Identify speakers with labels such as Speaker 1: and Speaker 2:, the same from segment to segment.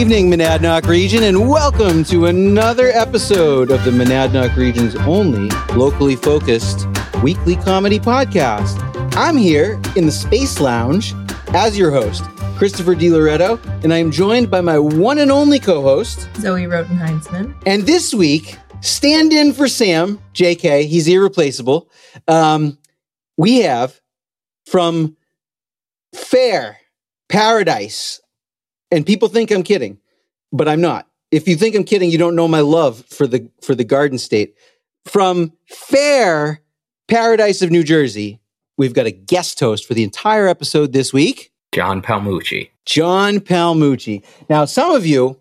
Speaker 1: Good evening, Monadnock region, and welcome to another episode of the Monadnock region's only locally focused weekly comedy podcast. I'm here in the Space Lounge as your host, Christopher DiLoretto, and I'm joined by my one and only co host,
Speaker 2: Zoe Rotenheinsman.
Speaker 1: And this week, stand in for Sam, JK, he's irreplaceable. Um, we have from Fair Paradise, and people think I'm kidding, but I'm not. If you think I'm kidding, you don't know my love for the for the Garden State. From Fair Paradise of New Jersey, we've got a guest host for the entire episode this week.
Speaker 3: John Palmucci.
Speaker 1: John Palmucci. Now, some of you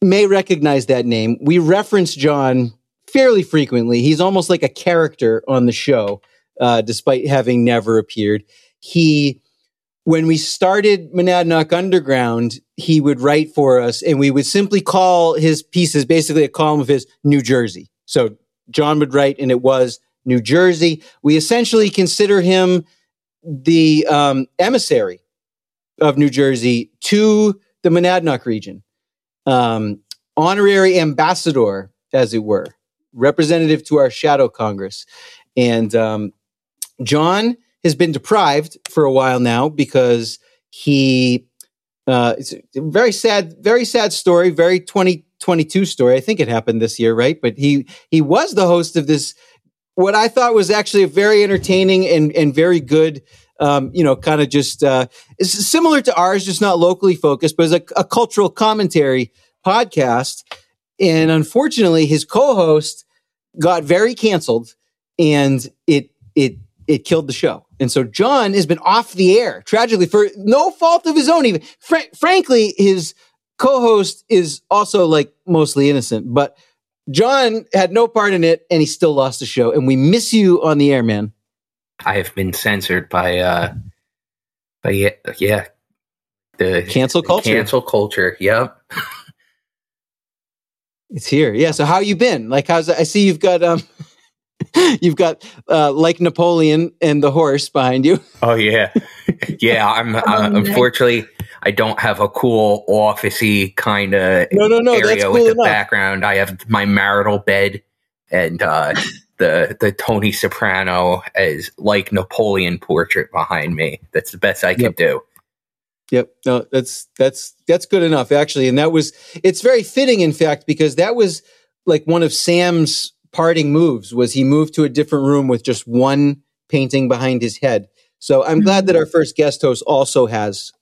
Speaker 1: may recognize that name. We reference John fairly frequently. He's almost like a character on the show, uh, despite having never appeared. He when we started Monadnock Underground, he would write for us and we would simply call his pieces basically a column of his New Jersey. So John would write and it was New Jersey. We essentially consider him the um, emissary of New Jersey to the Monadnock region, um, honorary ambassador, as it were, representative to our shadow Congress. And um, John has been deprived for a while now because he uh, it's a very sad, very sad story, very 2022 story. I think it happened this year, right? But he he was the host of this, what I thought was actually a very entertaining and and very good, um, you know, kind of just uh, similar to ours, just not locally focused, but it's a, a cultural commentary podcast. And unfortunately, his co-host got very canceled, and it it it killed the show. And so John has been off the air tragically for no fault of his own. Even Fr- frankly, his co-host is also like mostly innocent, but John had no part in it and he still lost the show. And we miss you on the air, man.
Speaker 3: I have been censored by, uh, by yeah, yeah, the
Speaker 1: cancel culture.
Speaker 3: Cancel culture. Yep.
Speaker 1: it's here. Yeah. So how you been? Like, how's I see you've got um. You've got uh, like Napoleon and the horse behind you.
Speaker 3: Oh yeah, yeah. I'm uh, unfortunately I don't have a cool officey kind of
Speaker 1: no, no, no, area cool
Speaker 3: with
Speaker 1: enough.
Speaker 3: the background. I have my marital bed and uh, the the Tony Soprano as like Napoleon portrait behind me. That's the best I can
Speaker 1: yep.
Speaker 3: do.
Speaker 1: Yep. No, that's that's that's good enough actually. And that was it's very fitting in fact because that was like one of Sam's parting moves was he moved to a different room with just one painting behind his head. So I'm glad that our first guest host also has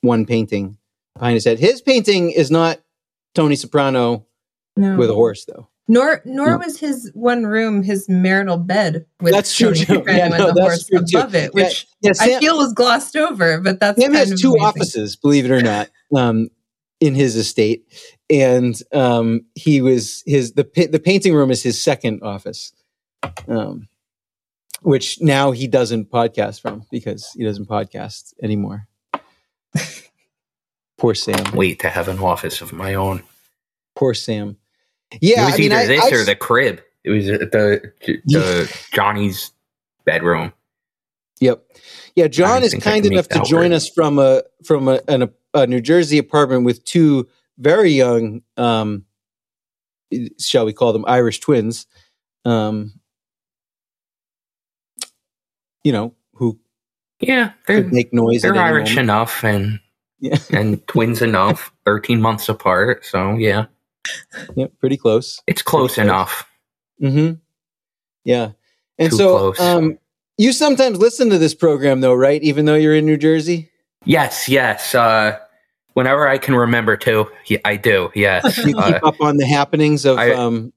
Speaker 1: one painting behind his head. His painting is not Tony Soprano
Speaker 2: no.
Speaker 1: with a horse, though.
Speaker 2: Nor nor no. was his one room his marital bed with
Speaker 1: that's
Speaker 2: Tony
Speaker 1: true
Speaker 2: Soprano
Speaker 1: yeah, no,
Speaker 2: and the horse above
Speaker 1: too.
Speaker 2: it, which
Speaker 1: yeah, yeah, Sam,
Speaker 2: I feel was glossed over. But that's
Speaker 1: Sam has two
Speaker 2: amazing.
Speaker 1: offices, believe it or not, um, in his estate, and um, he was his the the painting room is his second office. Um, which now he doesn't podcast from because he doesn't podcast anymore. Poor Sam.
Speaker 3: Wait to have an office of my own.
Speaker 1: Poor Sam. Yeah,
Speaker 3: it was
Speaker 1: I
Speaker 3: either
Speaker 1: I,
Speaker 3: this
Speaker 1: I,
Speaker 3: or the crib. It was the the Johnny's bedroom.
Speaker 1: Yep. Yeah, John is kind enough to join us from a from a, an, a New Jersey apartment with two very young, um, shall we call them Irish twins, um, you know, who
Speaker 3: yeah, they
Speaker 1: make noise.
Speaker 3: They're Irish moment. enough and
Speaker 1: yeah.
Speaker 3: and twins enough, thirteen months apart. So yeah,
Speaker 1: yeah, pretty close.
Speaker 3: It's close
Speaker 1: pretty
Speaker 3: enough.
Speaker 1: Mm-hmm. Yeah, and
Speaker 3: Too
Speaker 1: so
Speaker 3: close.
Speaker 1: um, you sometimes listen to this program, though, right? Even though you're in New Jersey.
Speaker 3: Yes, yes. Uh, whenever I can remember to, I do. Yes.
Speaker 1: you keep
Speaker 3: uh,
Speaker 1: up on the happenings of.
Speaker 3: I,
Speaker 1: um,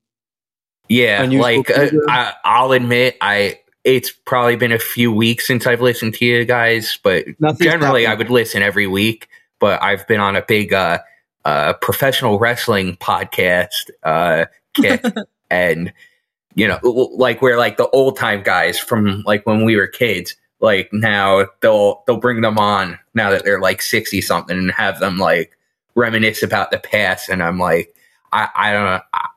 Speaker 3: yeah, like uh. I, I'll admit, I it's probably been a few weeks since I've listened to you guys, but
Speaker 1: Nothing's
Speaker 3: generally I would listen every week. But I've been on a big uh, uh, professional wrestling podcast uh, kick, and you know, like we're like the old time guys from like when we were kids. Like now they'll they'll bring them on now that they're like sixty something and have them like reminisce about the past. And I'm like, I I don't know, I,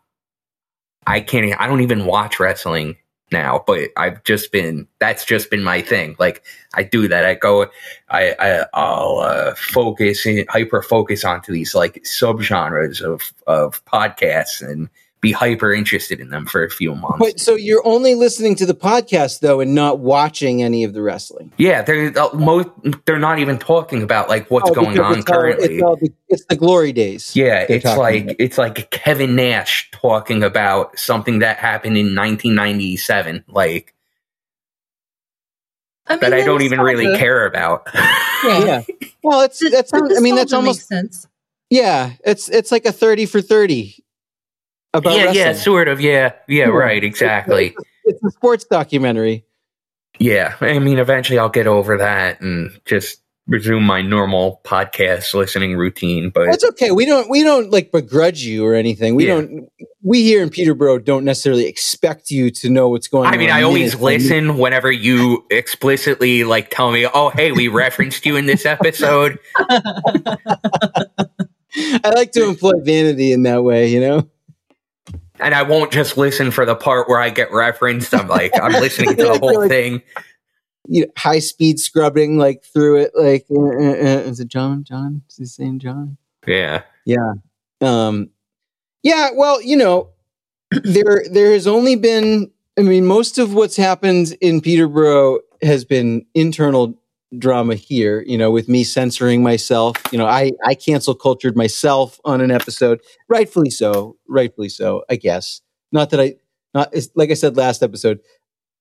Speaker 3: I can't. I don't even watch wrestling now, but I've just been that's just been my thing. Like I do that. I go, I, I I'll uh, focus hyper focus onto these like subgenres of of podcasts and be hyper interested in them for a few months.
Speaker 1: But so you're only listening to the podcast though, and not watching any of the wrestling.
Speaker 3: Yeah, they're uh, most they're not even talking about like what's
Speaker 1: Oh,
Speaker 3: going on
Speaker 1: it's all-
Speaker 3: currently.
Speaker 1: it's, all the, it's the glory days.
Speaker 3: yeah, it's like
Speaker 1: about.
Speaker 3: it's like Kevin Nash talking about something that happened in 1997, like
Speaker 2: I mean,
Speaker 3: that I don't even really
Speaker 2: nostalgia-
Speaker 3: care about.
Speaker 2: Yeah.
Speaker 1: yeah. Well, it's
Speaker 2: The-
Speaker 1: that's I mean that's almost
Speaker 2: sense.
Speaker 1: yeah. It's it's like a thirty for thirty about
Speaker 3: yeah, yeah, sort of. Yeah, yeah, right, exactly.
Speaker 1: It's a sports documentary.
Speaker 3: Yeah, I mean, eventually I'll get over that and just resume my normal podcast listening routine. But
Speaker 1: That's okay. We don't we don't like begrudge you or anything. We
Speaker 3: Yeah.
Speaker 1: don't. We here in Peterborough don't necessarily expect you to know what's going on.
Speaker 3: I mean, I always
Speaker 1: minute by minute.
Speaker 3: listen whenever you explicitly like tell me, "Oh, hey, we referenced you in this episode."
Speaker 1: I like to employ vanity in that way. You know.
Speaker 3: And I won't just listen for the part where I get referenced. I'm like, I'm listening to the whole
Speaker 1: Like-
Speaker 3: thing.
Speaker 1: you know, high speed scrubbing like through it. Like, uh, uh, uh, is it John? John? Is he saying John?
Speaker 3: Yeah,
Speaker 1: Yeah. Um, yeah. Well, you know, there there has only been. I mean, most of what's happened in Peterborough has been internal drama here. You know, with me censoring myself. You know, I I cancel cultured myself on an episode, rightfully so. Rightfully so, I guess. Not that I not like I said last episode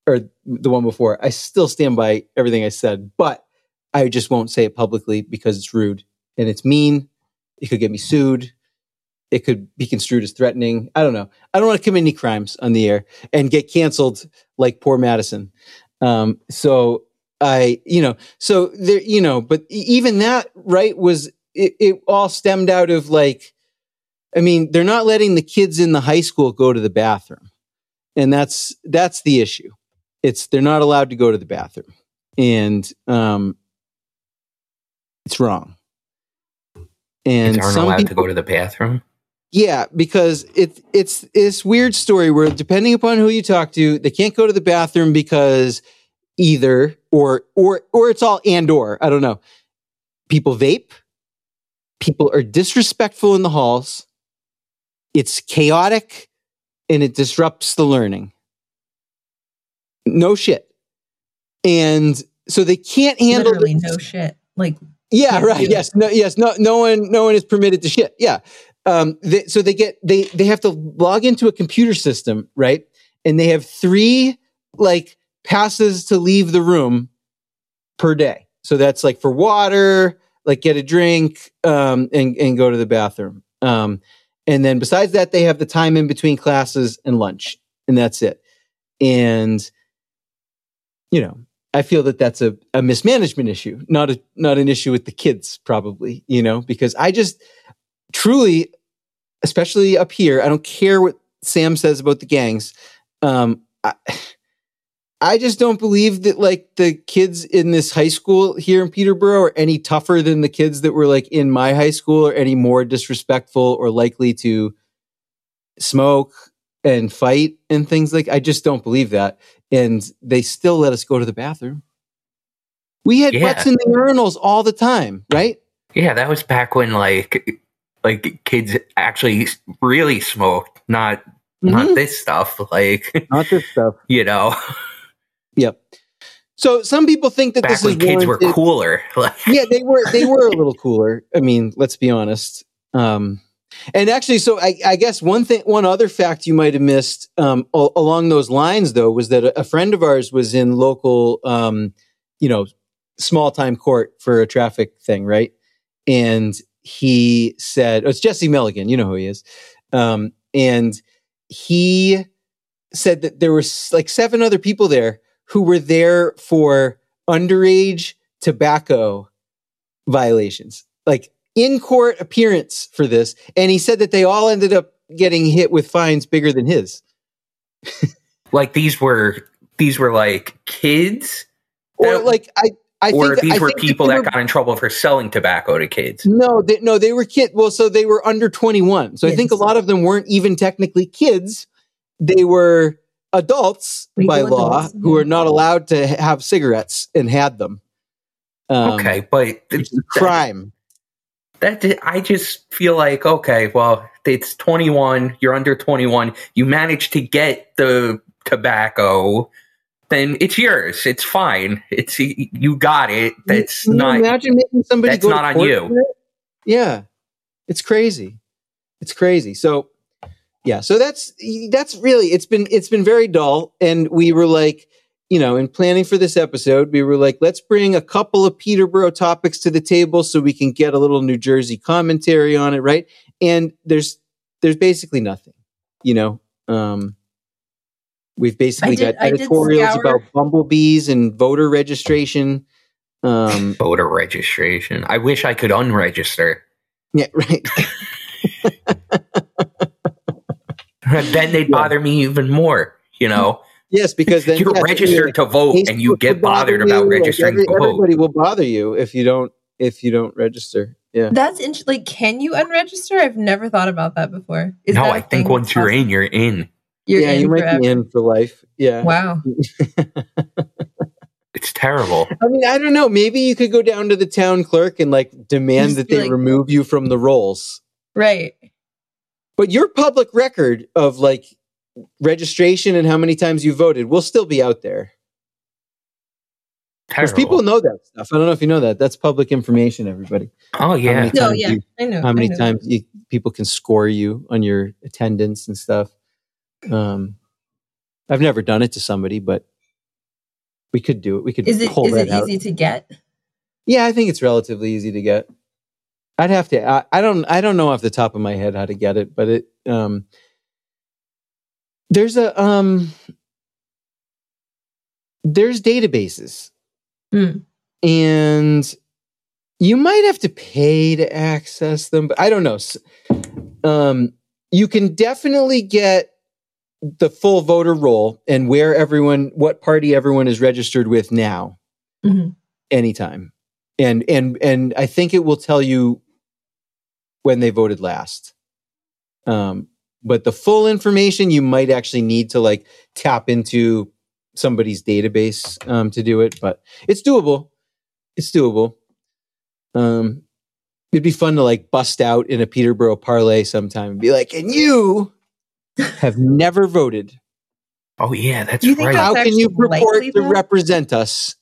Speaker 1: or the one before. I still stand by everything I said, but I just won't say it publicly because it's rude and it's mean. It could get me sued. It could be construed as threatening. I don't know. I don't want to commit any crimes on the air and get canceled like poor Madison. Um, so I, you know, so there, you know, but even that, right, was it, it all stemmed out of like, I mean, they're not letting the kids in the high school go to the bathroom. And that's that's the issue. It's they're not allowed to go to the bathroom. And um it's wrong. And
Speaker 3: kids aren't
Speaker 1: some
Speaker 3: allowed
Speaker 1: people,
Speaker 3: to go to the bathroom.
Speaker 1: yeah, because it's it's this weird story where depending upon who you talk to, they can't go to the bathroom because either or or or it's all and or I don't know. People vape. People are disrespectful in the halls. It's chaotic and it disrupts the learning. No shit. And so they can't handle
Speaker 2: Literally
Speaker 1: this-
Speaker 2: no shit. Like
Speaker 1: yeah, right. Yes, no, yes, no, no one, no one is permitted to shit. Yeah, um, they, so they get they they have to log into a computer system, right? And they have three like passes to leave the room per day. So that's like for water, like get a drink, um, and and go to the bathroom. Um, and then besides that, they have the time in between classes and lunch, and that's it. And you know, I feel that that's a, a mismanagement issue, not a not an issue with the kids, probably. You know, because I just truly, especially up here, I don't care what Sam says about the gangs. Um, I, I just don't believe that like the kids in this high school here in Peterborough are any tougher than the kids that were like in my high school or any more disrespectful or likely to smoke and fight and things like I just don't believe that. And they still let us go to the bathroom. We had
Speaker 3: Yeah.
Speaker 1: butts in the urinals all the time, right?
Speaker 3: Yeah, that was back when like like kids actually really smoked, not not
Speaker 1: Mhm.
Speaker 3: this stuff. Like
Speaker 1: Not this stuff.
Speaker 3: you know,
Speaker 1: Yep. So some people think that
Speaker 3: back
Speaker 1: this
Speaker 3: when
Speaker 1: is
Speaker 3: kids were cooler.
Speaker 1: Yeah, they were they were a little cooler. I mean, let's be honest. Um, and actually, so I, I guess one thing, one other fact you might have missed um, a- along those lines, though, was that a, a friend of ours was in local, um, you know, small time court for a traffic thing, right? And he said, oh, "It's Jesse Milligan. You know who he is." Um, and he said that there were like seven other people there who were there for underage tobacco violations, like in court appearance for this. And he said that they all ended up getting hit with fines bigger than his.
Speaker 3: like these were these were like kids,
Speaker 1: Or
Speaker 3: That-
Speaker 1: like I, I
Speaker 3: or
Speaker 1: think
Speaker 3: these
Speaker 1: I
Speaker 3: were
Speaker 1: think
Speaker 3: people that
Speaker 1: were-
Speaker 3: got in trouble for selling tobacco to kids.
Speaker 1: No, they, no, they were kids. Well, so they were under 21. So I think a lot of them weren't even technically kids. They were adults
Speaker 2: Legal
Speaker 1: by law
Speaker 2: adults,
Speaker 1: who are not allowed to have cigarettes and had them. Um,
Speaker 3: okay, but
Speaker 1: it's a crime.
Speaker 3: that di- I just feel like okay, well, it's 21, you're under 21, you managed to get the tobacco, then it's yours. It's fine. It's you got it. That's
Speaker 1: Can you
Speaker 3: not
Speaker 1: imagine making somebody
Speaker 3: that's
Speaker 1: go to
Speaker 3: not on
Speaker 1: court
Speaker 3: you.
Speaker 1: it? Yeah, it's crazy. It's crazy. So, yeah. So that's that's really it's been it's been very dull, and we were like, you know, in planning for this episode, we were like, let's bring a couple of Peterborough topics to the table so we can get a little New Jersey commentary on it, right? And there's there's basically nothing, you know. Um, we've basically
Speaker 2: did-
Speaker 1: got editorials
Speaker 2: scour-
Speaker 1: about bumblebees and voter registration. Um,
Speaker 3: voter registration. I wish I could unregister.
Speaker 1: yeah, right.
Speaker 3: then they'd bother me even more. You know,
Speaker 1: Yes, because then
Speaker 3: you're
Speaker 1: yeah,
Speaker 3: registered to vote, and you get bothered about
Speaker 1: you, like,
Speaker 3: registering
Speaker 1: every-
Speaker 3: to vote.
Speaker 1: Everybody will bother you if you don't if you don't register. Yeah.
Speaker 2: That's interesting. Like, can you unregister? I've never thought about that before. Is
Speaker 3: No,
Speaker 2: that a
Speaker 3: I think once you're
Speaker 2: possible?
Speaker 3: in, you're in.
Speaker 2: you're
Speaker 1: yeah,
Speaker 2: in
Speaker 1: you might
Speaker 2: forever.
Speaker 1: be in for life. Yeah.
Speaker 2: Wow.
Speaker 3: It's terrible.
Speaker 1: I mean, I don't know. Maybe you could go down to the town clerk and like demand
Speaker 2: Just
Speaker 1: that they
Speaker 2: like-
Speaker 1: remove you from the rolls.
Speaker 2: Right.
Speaker 1: But your public record of like registration and how many times you voted will still be out there. Because people know that stuff. I don't know if you know that. That's public information, everybody.
Speaker 3: oh yeah.
Speaker 1: many
Speaker 2: No, yeah.
Speaker 1: you-
Speaker 2: I know.
Speaker 1: how many
Speaker 2: know.
Speaker 1: times you, people can score you on your attendance and stuff. Um, I've never done it to somebody, but we could do it. We could
Speaker 2: Is it
Speaker 1: pull
Speaker 2: is
Speaker 1: that
Speaker 2: it
Speaker 1: out.
Speaker 2: easy to get?
Speaker 1: Yeah, I think it's relatively easy to get. I'd have to. I, I don't. I don't know off the top of my head how to get it, but it. Um, there's a um. There's databases,
Speaker 2: Hmm.
Speaker 1: and you might have to pay to access them, but I don't know. Um, you can definitely get the full voter roll and where everyone, what party everyone is registered with now
Speaker 2: Mhm.
Speaker 1: anytime and and and i think it will tell you when they voted last. Um but the full information you might actually need to like tap into somebody's database um to do it but it's doable. It's doable. Um it'd be fun to like bust out in a peterborough parlay sometime and be like and you have never voted.
Speaker 3: Oh yeah, that's
Speaker 2: You think
Speaker 3: right.
Speaker 1: how can you
Speaker 2: actually
Speaker 1: purport
Speaker 2: likely,
Speaker 1: to
Speaker 2: though?
Speaker 1: represent us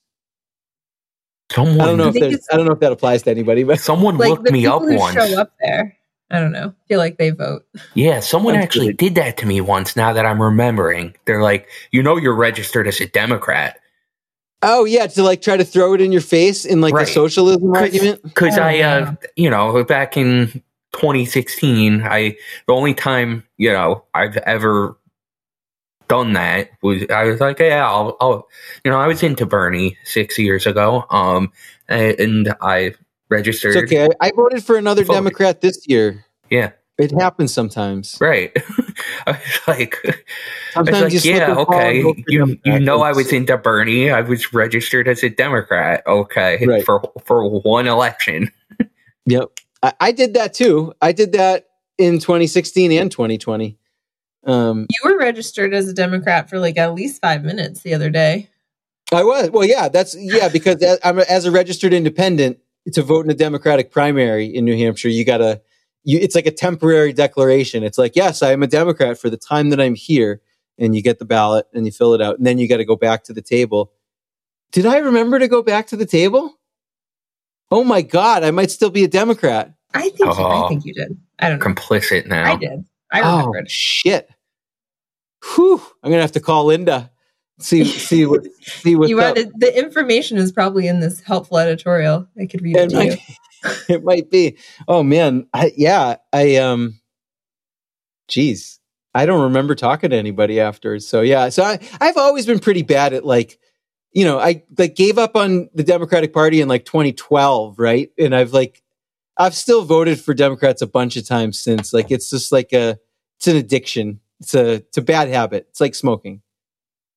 Speaker 3: Someone,
Speaker 1: I don't know
Speaker 2: I
Speaker 1: if
Speaker 2: think
Speaker 1: there's, I don't know if that applies to anybody, but
Speaker 3: someone
Speaker 2: Like
Speaker 3: looked
Speaker 2: the
Speaker 3: me
Speaker 2: people
Speaker 3: up
Speaker 2: who
Speaker 3: once.
Speaker 2: show up there. I don't know. Feel like they vote.
Speaker 3: Yeah, someone
Speaker 1: I'm
Speaker 3: actually
Speaker 1: kidding.
Speaker 3: did that to me once. Now that I'm remembering, they're like, you know, you're registered as a Democrat
Speaker 1: oh yeah, to like try to throw it in your face in like
Speaker 3: Right.
Speaker 1: the socialism argument.
Speaker 3: because
Speaker 2: Oh,
Speaker 3: I, uh, you know, back in 2016, I the only time you know I've ever done that was I was like, yeah, I'll, I'll you know, I was into Bernie six years ago, um, and, and I registered.
Speaker 1: It's okay. I, I voted for another
Speaker 3: Voted.
Speaker 1: Democrat this year.
Speaker 3: Yeah,
Speaker 1: It happens sometimes.
Speaker 3: right. I was like, I was
Speaker 1: Sometimes
Speaker 3: like,
Speaker 1: you
Speaker 3: yeah, okay. You you know I was into Bernie. I was registered as a Democrat. Okay,
Speaker 1: Right.
Speaker 3: for for one election.
Speaker 1: Yep. I, I did that too. I did that in 2016 and 2020. Um,
Speaker 2: You were registered as a Democrat for like at least five minutes the other day.
Speaker 1: I was. Well, yeah, that's yeah, because as, I'm a, as a registered independent to vote in a Democratic primary in New Hampshire, you gotta. You, it's like a temporary declaration. It's like, yes, I am a Democrat for the time that I'm here, and you get the ballot and you fill it out, and then you got to go back to the table. Did I remember to go back to the table? Oh my God, I might still be a Democrat.
Speaker 2: I think you,
Speaker 3: Oh.
Speaker 2: I think you did. I don't know.
Speaker 3: Complicit now.
Speaker 2: I did. I
Speaker 1: oh
Speaker 2: remembered.
Speaker 1: shit! Whew! I'm gonna have to call Linda. See see what see what.
Speaker 2: you
Speaker 1: up.
Speaker 2: wanted the information is probably in this helpful editorial. I could read it
Speaker 1: It
Speaker 2: to you.
Speaker 1: might, it might be. Oh man, I, yeah. I um, geez, I don't remember talking to anybody afterwards. So yeah, so I I've always been pretty bad at like, you know, I like gave up on the Democratic Party in like 2012, right? And I've like, I've still voted for Democrats a bunch of times since. Like it's just like a, it's an addiction. It's a it's a bad habit. It's like smoking.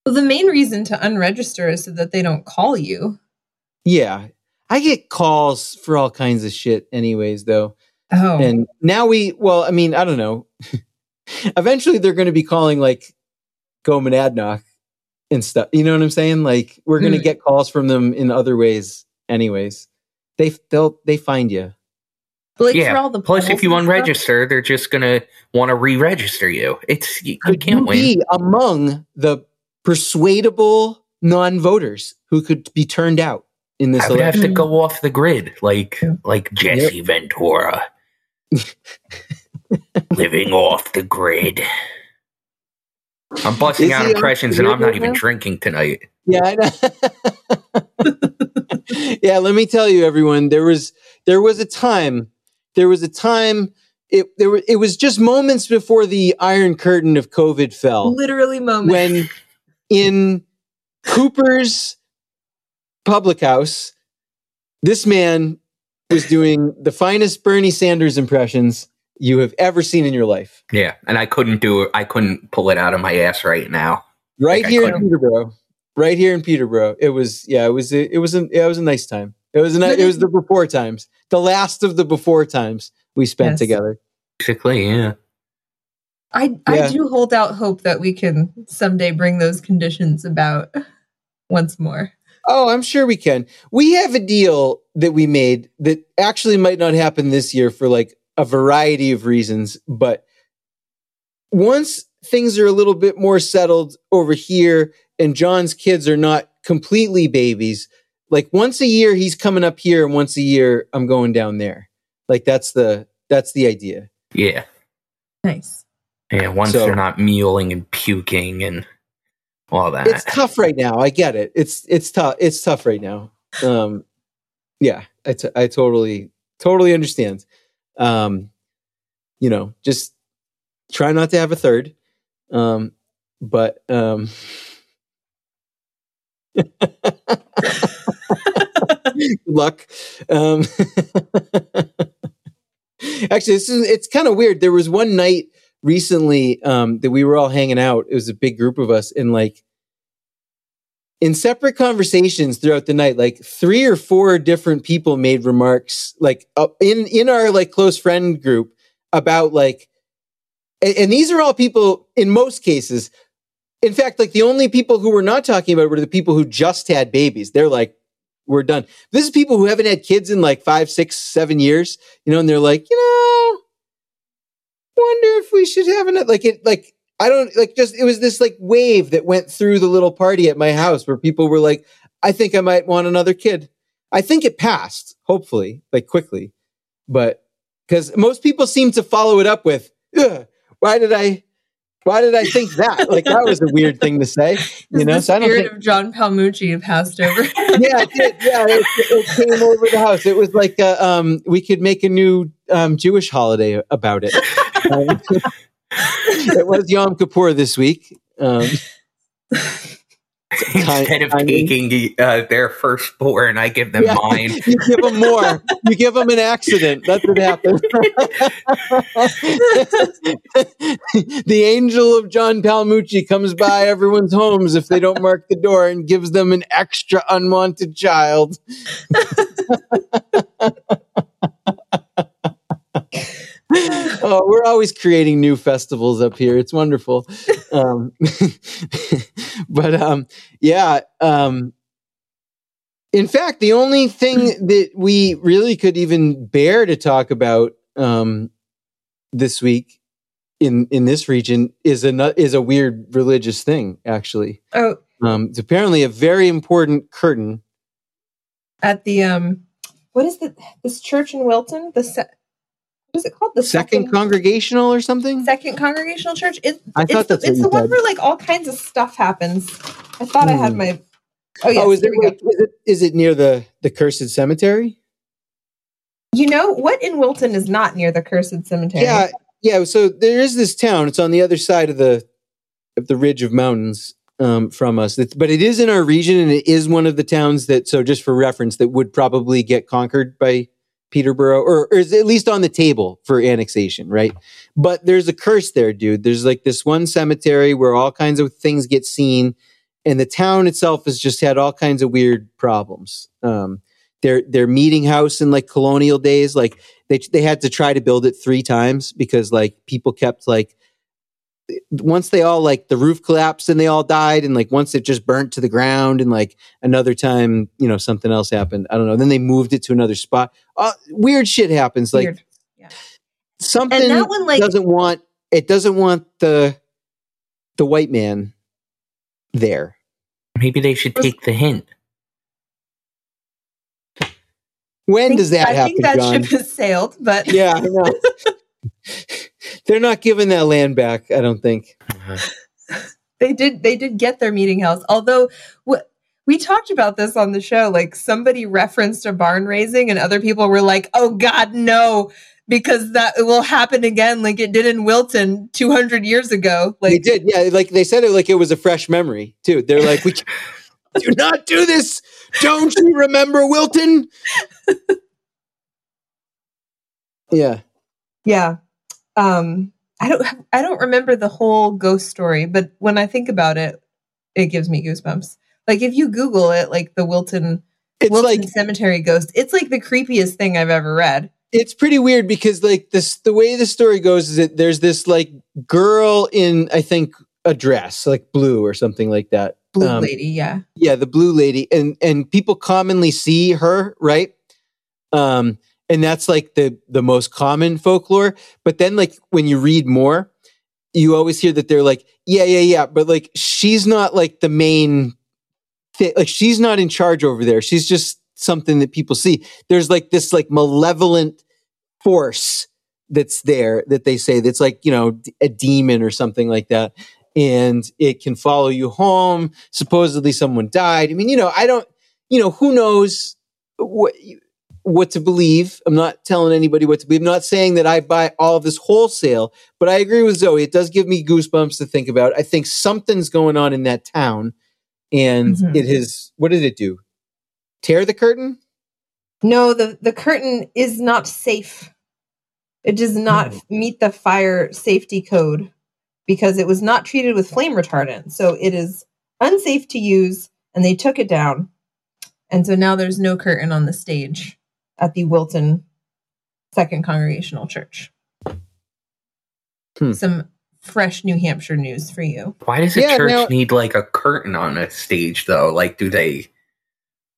Speaker 2: Well, the main reason to unregister is so that they don't call you.
Speaker 1: Yeah. I get calls for all kinds of shit anyways though.
Speaker 2: Oh,
Speaker 1: And now we, well, I mean, I don't know. Eventually they're going to be calling like go monadnock and stuff. You know what I'm saying? Like we're gonna
Speaker 2: Mm.
Speaker 1: get calls from them in other ways, anyways. They they'll they find you.
Speaker 2: But, like
Speaker 3: yeah.
Speaker 2: for all the
Speaker 3: Plus, if you
Speaker 2: and stuff-
Speaker 3: unregister, they're just gonna want to re-register you. It's you, you
Speaker 1: Could
Speaker 3: can't
Speaker 1: you
Speaker 3: win.
Speaker 1: be among the persuadable non-voters who could be turned out in this
Speaker 3: I would have
Speaker 1: election?
Speaker 3: to go off the grid, like like Jesse Ventura, living off the grid. I'm busting
Speaker 1: Is
Speaker 3: out impressions, and I'm not even
Speaker 1: now?
Speaker 3: drinking tonight.
Speaker 1: Yeah, I know. yeah, let me tell you, everyone. There was there was a time. There was a time. It there were, it was just moments before the Iron Curtain of COVID fell
Speaker 2: literally moment.
Speaker 1: when in Cooper's public house, this man was doing the finest Bernie Sanders impressions you have ever seen in your life.
Speaker 3: Yeah, and I couldn't do it. I couldn't pull it out of my ass right now.
Speaker 1: Right
Speaker 3: Like
Speaker 1: here in. Peterborough. Right here in Peterborough. It was yeah, it was it was a, yeah, it was a nice time. It was a ni- it was the before times. The last of the before times we spent
Speaker 2: Yes.
Speaker 1: together.
Speaker 3: Basically, yeah.
Speaker 2: I
Speaker 1: Yeah.
Speaker 2: I do hold out hope that we can someday bring those conditions about once more.
Speaker 1: Oh, I'm sure we can. We have a deal that we made that actually might not happen this year for like a variety of reasons, but once things are a little bit more settled over here and John's kids are not completely babies, like once a year he's coming up here and once a year I'm going down there. Like that's the that's the idea.
Speaker 3: Yeah.
Speaker 2: Nice.
Speaker 3: Yeah. Once
Speaker 1: So-
Speaker 3: they're not mewling and puking and all that.
Speaker 1: It's tough right now. I get it. It's it's tough. It's tough right now. Um, yeah, I, t- I totally totally understand. Um, you know, just try not to have a third. Um, but um, good luck. Um, actually, this is it's kind of weird. There was one night recently um, that we were all hanging out. It was a big group of us, and like in separate conversations throughout the night, like three or four different people made remarks, like uh, in in our like close friend group about like, and, and these are all people in most cases. In fact, like the only people who were not talking about it were the people who just had babies. They're like, we're done. This is people who haven't had kids in like five, six, seven years, you know, and they're like, you know, wonder if we should have another like it like I don't like just it was this like wave that went through the little party at my house where people were like, I think I might want another kid. I think it passed, hopefully, like quickly. But because most people seem to follow it up with, "Ugh, why did I why did I think that? Like that was a weird thing to say. You know, so I don't
Speaker 2: spirit
Speaker 1: think
Speaker 2: of John Palmucci passed over.
Speaker 1: yeah, it did. Yeah, it, it came over the house. It was like uh, um, we could make a new um, Jewish holiday about it. Um, it was Yom Kippur this week.
Speaker 3: Instead of
Speaker 1: I mean-
Speaker 3: taking uh, their firstborn, I give them
Speaker 1: Yeah.
Speaker 3: mine.
Speaker 1: you give them more. You give them an accident. That's what happens. the angel of John Palmucci comes by everyone's homes if they don't mark the door and gives them an extra unwanted child. oh, we're always creating new festivals up here. It's wonderful. Um, but um, yeah. Um, in fact, the only thing that we really could even bear to talk about um, this week in in this region is a is a weird religious thing. Actually,
Speaker 2: oh,
Speaker 1: um, it's apparently a very important curtain.
Speaker 2: at the um, what is the this church in Wilton? The se- what is it called? The
Speaker 1: Second congregational or something.
Speaker 2: second congregational church. It,
Speaker 1: I
Speaker 2: it's
Speaker 1: thought
Speaker 2: the,
Speaker 1: that's
Speaker 2: it's the one where like all kinds of stuff happens. I thought I had
Speaker 1: Hmm.
Speaker 2: my. Oh yes,
Speaker 1: oh, is
Speaker 2: here
Speaker 1: it,
Speaker 2: we go.
Speaker 1: like, is it is it near the the cursed cemetery?
Speaker 2: You know what in Wilton is not near the cursed cemetery?
Speaker 1: Yeah, yeah. So there is this town. It's on the other side of the of the ridge of mountains um, from us. It's, but it is in our region, and it is one of the towns that. So just for reference, that would probably get conquered by Peterborough, or, or is at least on the table for annexation, right? But there's a curse there, dude. There's like this one cemetery where all kinds of things get seen, and the town itself has just had all kinds of weird problems. Um, their their meeting house in like colonial days, like they they had to try to build it three times because like people kept like once they all like the roof collapsed and they all died and like once it just burnt to the ground and like another time you know something else happened i don't know then they moved it to another spot uh, weird shit happens like
Speaker 2: Weird. Yeah.
Speaker 1: something
Speaker 2: And that one, like-
Speaker 1: doesn't want it doesn't want the the white man there
Speaker 3: Maybe they should take the hint.
Speaker 1: when
Speaker 2: I
Speaker 1: does that
Speaker 2: I
Speaker 1: happen I
Speaker 2: think that
Speaker 1: John?
Speaker 2: ship has sailed, but
Speaker 1: yeah I know. they're not giving that land back i don't think
Speaker 2: they did they did get their meeting house. Although what we talked about this on the show, like somebody referenced a barn raising, and other people were like, "Oh God, no." Because that will happen again, like it did in Wilton 200 years ago.
Speaker 1: they
Speaker 2: Like,
Speaker 1: did yeah like they said it like it was a fresh memory too they're like we do not do this don't you remember wilton yeah
Speaker 2: yeah, um, I don't, I don't remember the whole ghost story, but when I think about it, it gives me goosebumps. Like if you Google it, like the Wilton
Speaker 1: it's
Speaker 2: Wilton
Speaker 1: like
Speaker 2: Cemetery ghost, it's like the creepiest thing I've ever read.
Speaker 1: it's pretty weird because like this the way the story goes is that there's this like girl in i think a dress like blue or something like that
Speaker 2: Blue
Speaker 1: Um,
Speaker 2: lady, yeah.
Speaker 1: yeah the blue lady and and people commonly see her right um and that's like the the most common folklore. But then like when you read more you always hear that they're like yeah yeah yeah. But like she's not like the main thing like she's not in charge over there. She's just something that people see. There's like this like malevolent force that's there that they say that's like you know a demon or something like that. And it can follow you home. Supposedly someone died. I mean you know i don't you know who knows what what to believe i'm not telling anybody what to believe i'm not saying that i buy all of this wholesale but i agree with zoe it does give me goosebumps to think about i think something's going on in that town and
Speaker 2: Mhm.
Speaker 1: it has what did it do tear the curtain
Speaker 2: No, the, the curtain is not safe. It does not
Speaker 1: Oh.
Speaker 2: meet the fire safety code because it was not treated with flame retardant. So it is unsafe to use, and they took it down. And so now there's no curtain on the stage at the Wilton Second Congregational Church.
Speaker 1: Hmm.
Speaker 2: Some fresh New Hampshire news for you.
Speaker 3: Why does a
Speaker 1: Yeah,
Speaker 3: church
Speaker 1: now-
Speaker 3: need like a curtain on a stage though? Like, do they,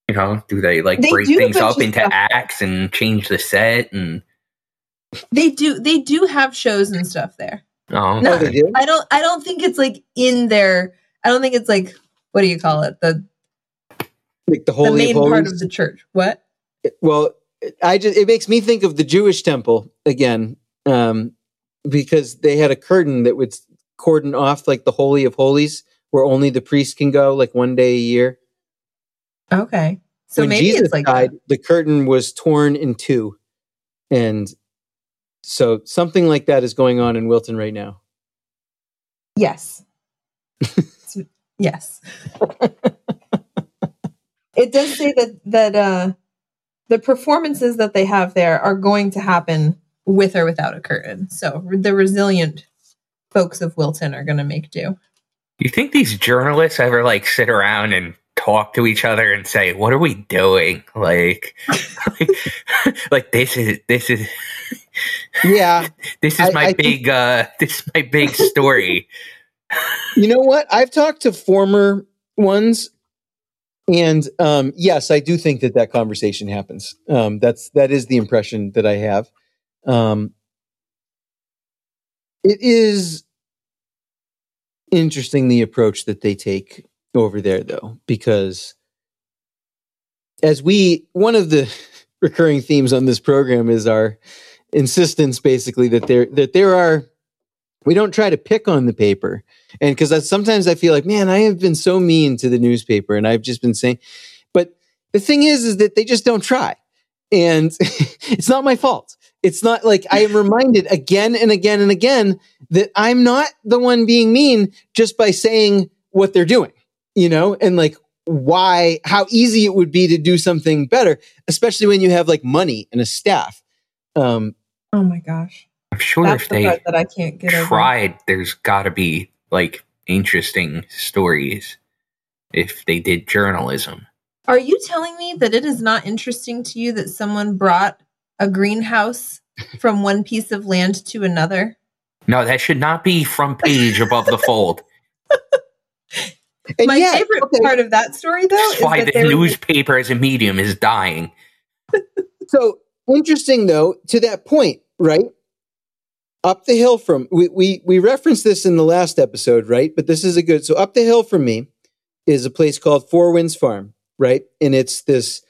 Speaker 3: you know, do they like
Speaker 2: They
Speaker 3: break things up into
Speaker 2: stuff.
Speaker 3: acts and change the set? And
Speaker 2: They do they do have shows and stuff there.
Speaker 3: oh,
Speaker 2: No,
Speaker 1: Oh, they do?
Speaker 2: I don't I don't think it's like in their I don't think it's like what do you call it? The
Speaker 1: like the
Speaker 2: the main
Speaker 1: of
Speaker 2: part of the church. What?
Speaker 1: well i just it makes me think of the jewish temple again um because they had a curtain that would cordon off like the holy of holies where only the priest can go like one day a year
Speaker 2: Okay. So
Speaker 1: when
Speaker 2: maybe
Speaker 1: jesus
Speaker 2: it's like
Speaker 1: died
Speaker 2: that.
Speaker 1: the curtain was torn in two and so something like that is going on in wilton right now
Speaker 2: Yes. Yes. it does say that that uh the performances that they have there are going to happen with or without a curtain. So the resilient folks of Wilton are going to make do.
Speaker 3: you think these journalists ever like sit around and talk to each other and say, "What are we doing?" Like, like, like this is this is
Speaker 1: yeah
Speaker 3: this is
Speaker 1: I-
Speaker 3: my
Speaker 1: I think-
Speaker 3: big uh this is my big story.
Speaker 1: you know what i've talked to former ones and um yes i do think that that conversation happens. Um that's that is the impression that i have. Um it is interesting the approach that they take over there though because as we one of the recurring themes on this program is our insistence basically that there that there are we don't try to pick on the paper. And because sometimes i feel like man i have been so mean to the newspaper and i've just been saying but the thing is is that they just don't try. And it's not my fault. It's not like i am reminded again and again and again that i'm not the one being mean just by saying what they're doing you know? And like why how easy it would be to do something better especially when you have like money and a staff. Um
Speaker 2: Oh my gosh.
Speaker 3: I'm sure
Speaker 2: That's
Speaker 3: if
Speaker 2: the
Speaker 3: they
Speaker 2: part that I can't get over.
Speaker 3: tried, there's got to be like interesting stories if they did journalism.
Speaker 2: Are you telling me that it is not interesting to you that someone brought a greenhouse from one piece of land to another?
Speaker 3: No, that should not be front page above the fold.
Speaker 1: And
Speaker 2: My
Speaker 1: yeah,
Speaker 2: favorite
Speaker 1: okay,
Speaker 2: part of that story, though,
Speaker 3: That's
Speaker 2: is
Speaker 3: why
Speaker 2: that
Speaker 3: the
Speaker 2: they were-
Speaker 3: newspaper as a medium is dying.
Speaker 1: So interesting though, to that point, right? Up the hill from we we we referenced this in the last episode, right? But this is a good so up the hill from me is a place called Four Winds Farm, right? And it's this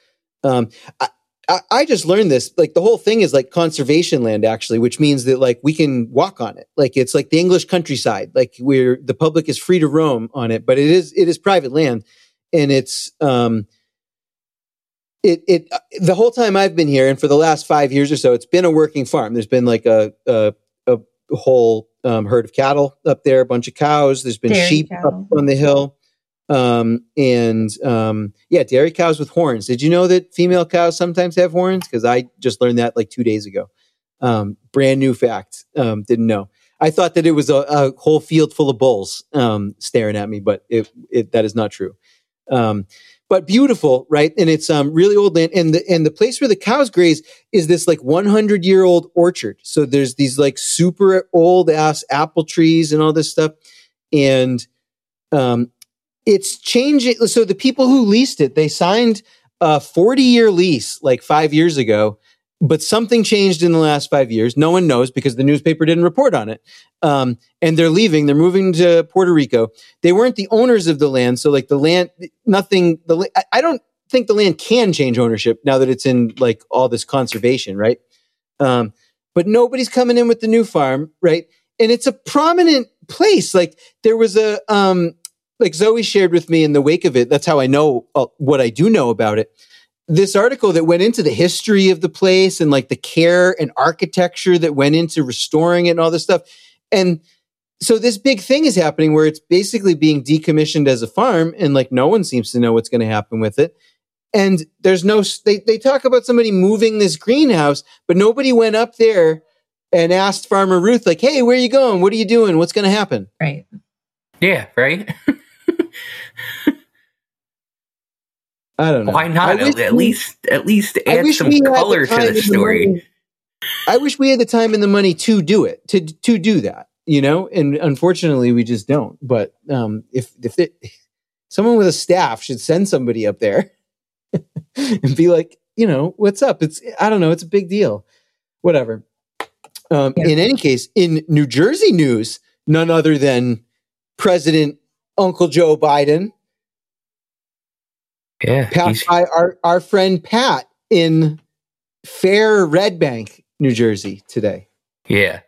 Speaker 1: um I, I, I just learned this. Like the whole thing is like conservation land, actually, which means that like we can walk on it. Like it's like the English countryside. Like we're the public is free to roam on it, but it is it is private land, and it's um it it the whole time I've been here, and for the last five years or so, it's been a working farm. There's been like a, a whole um, herd of cattle up there, a bunch of cows. There's been
Speaker 2: Dairy
Speaker 1: sheep
Speaker 2: cattle.
Speaker 1: up on the hill, um, and um, yeah, dairy cows with horns. Did you know that female cows sometimes have horns? Because I just learned that like two days ago. Um, brand new fact. Um, didn't know. I thought that it was a, a whole field full of bulls um, staring at me, but it, it that is not true. Um, but beautiful, right? And it's um really old land. And the and the place where the cows graze is this like 100 year old orchard. So there's these like super old ass apple trees and all this stuff. And um it's changing. So the people who leased it, they signed a 40 year lease like five years ago. But something changed in the last five years. No one knows because the newspaper didn't report on it. Um, and they're leaving. They're moving to Puerto Rico. They weren't the owners of the land. So like the land nothing the I- don't think the land can change ownership now that it's in like all this conservation right? Um but nobody's coming in with the new farm right? And it's a prominent place. Like there was a um like zoe shared with me in the wake of it. That's how i know uh, what i do know about it this article that went into the history of the place and like the care and architecture that went into restoring it and all this stuff. And so this big thing is happening where it's basically being decommissioned as a farm and like no one seems to know what's going to happen with it. And there's no they, they talk about somebody moving this greenhouse but nobody went up there and asked farmer ruth like hey where are you going? What are you doing? What's going to happen?
Speaker 2: Right.
Speaker 3: Yeah, right.
Speaker 1: i don't know.
Speaker 3: Why not? At
Speaker 1: we-
Speaker 3: least, at least add some
Speaker 1: had the
Speaker 3: color to the
Speaker 1: and the
Speaker 3: story.
Speaker 1: i wish we had the time and the money to do it to to do that you know? And unfortunately we just don't. But um if if it, someone with a staff should send somebody up there and be like you know what's up? It's i don't know. It's a big deal. Whatever. Um
Speaker 2: Yeah.
Speaker 1: in any case in new jersey news none other than president uncle joe biden
Speaker 3: Yeah, he's-
Speaker 1: passed by our, our friend Pat in Fair Red Bank, New Jersey today.
Speaker 3: yeah.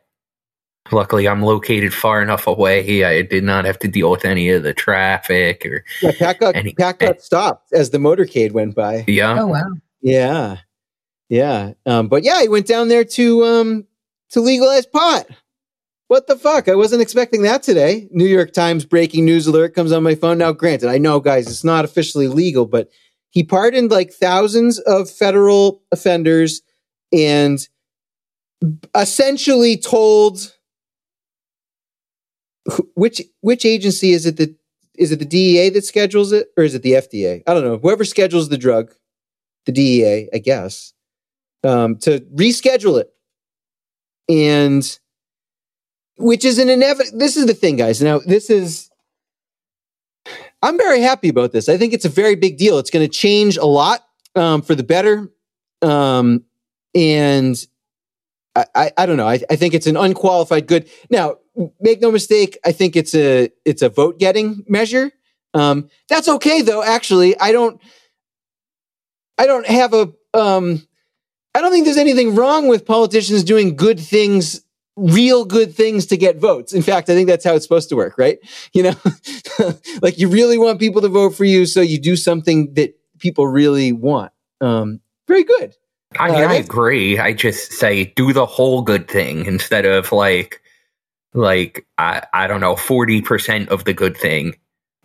Speaker 3: Luckily, I'm located far enough away. I did not have to deal with any of the traffic or
Speaker 1: Yeah, Pat got,
Speaker 3: And he-
Speaker 1: Pat got stopped as the motorcade went by.
Speaker 3: yeah.
Speaker 2: Oh wow.
Speaker 1: Yeah. Yeah. Um, but yeah, he went down there to um to legalize pot. What the fuck? I wasn't expecting that today. New York Times breaking news alert comes on my phone. Now, granted, I know, guys, it's not officially legal, but he pardoned like thousands of federal offenders and essentially told which which agency is it that is it the DEA that schedules it or is it the FDA? I don't know. Whoever schedules the drug, the DEA, I guess, um, to reschedule it, and which is an inevitable. This is the thing, guys. Now, this is. I'm very happy about this. I think it's a very big deal. It's going to change a lot um, for the better, um, and I, I, I don't know. I, I think it's an unqualified good. Now, make no mistake. I think it's a it's a vote getting measure. Um, that's okay though. Actually, I don't. I don't have a. Um, I don't think there's anything wrong with politicians doing good things, real good things to get votes. In fact, I think that's how it's supposed to work, right? You know, like you really want people to vote for you, so you do something that people really want. Um, very good.
Speaker 3: I mean,
Speaker 1: Uh,
Speaker 3: I agree. I just say do the whole good thing instead of like, like I, I don't know, forty percent of the good thing.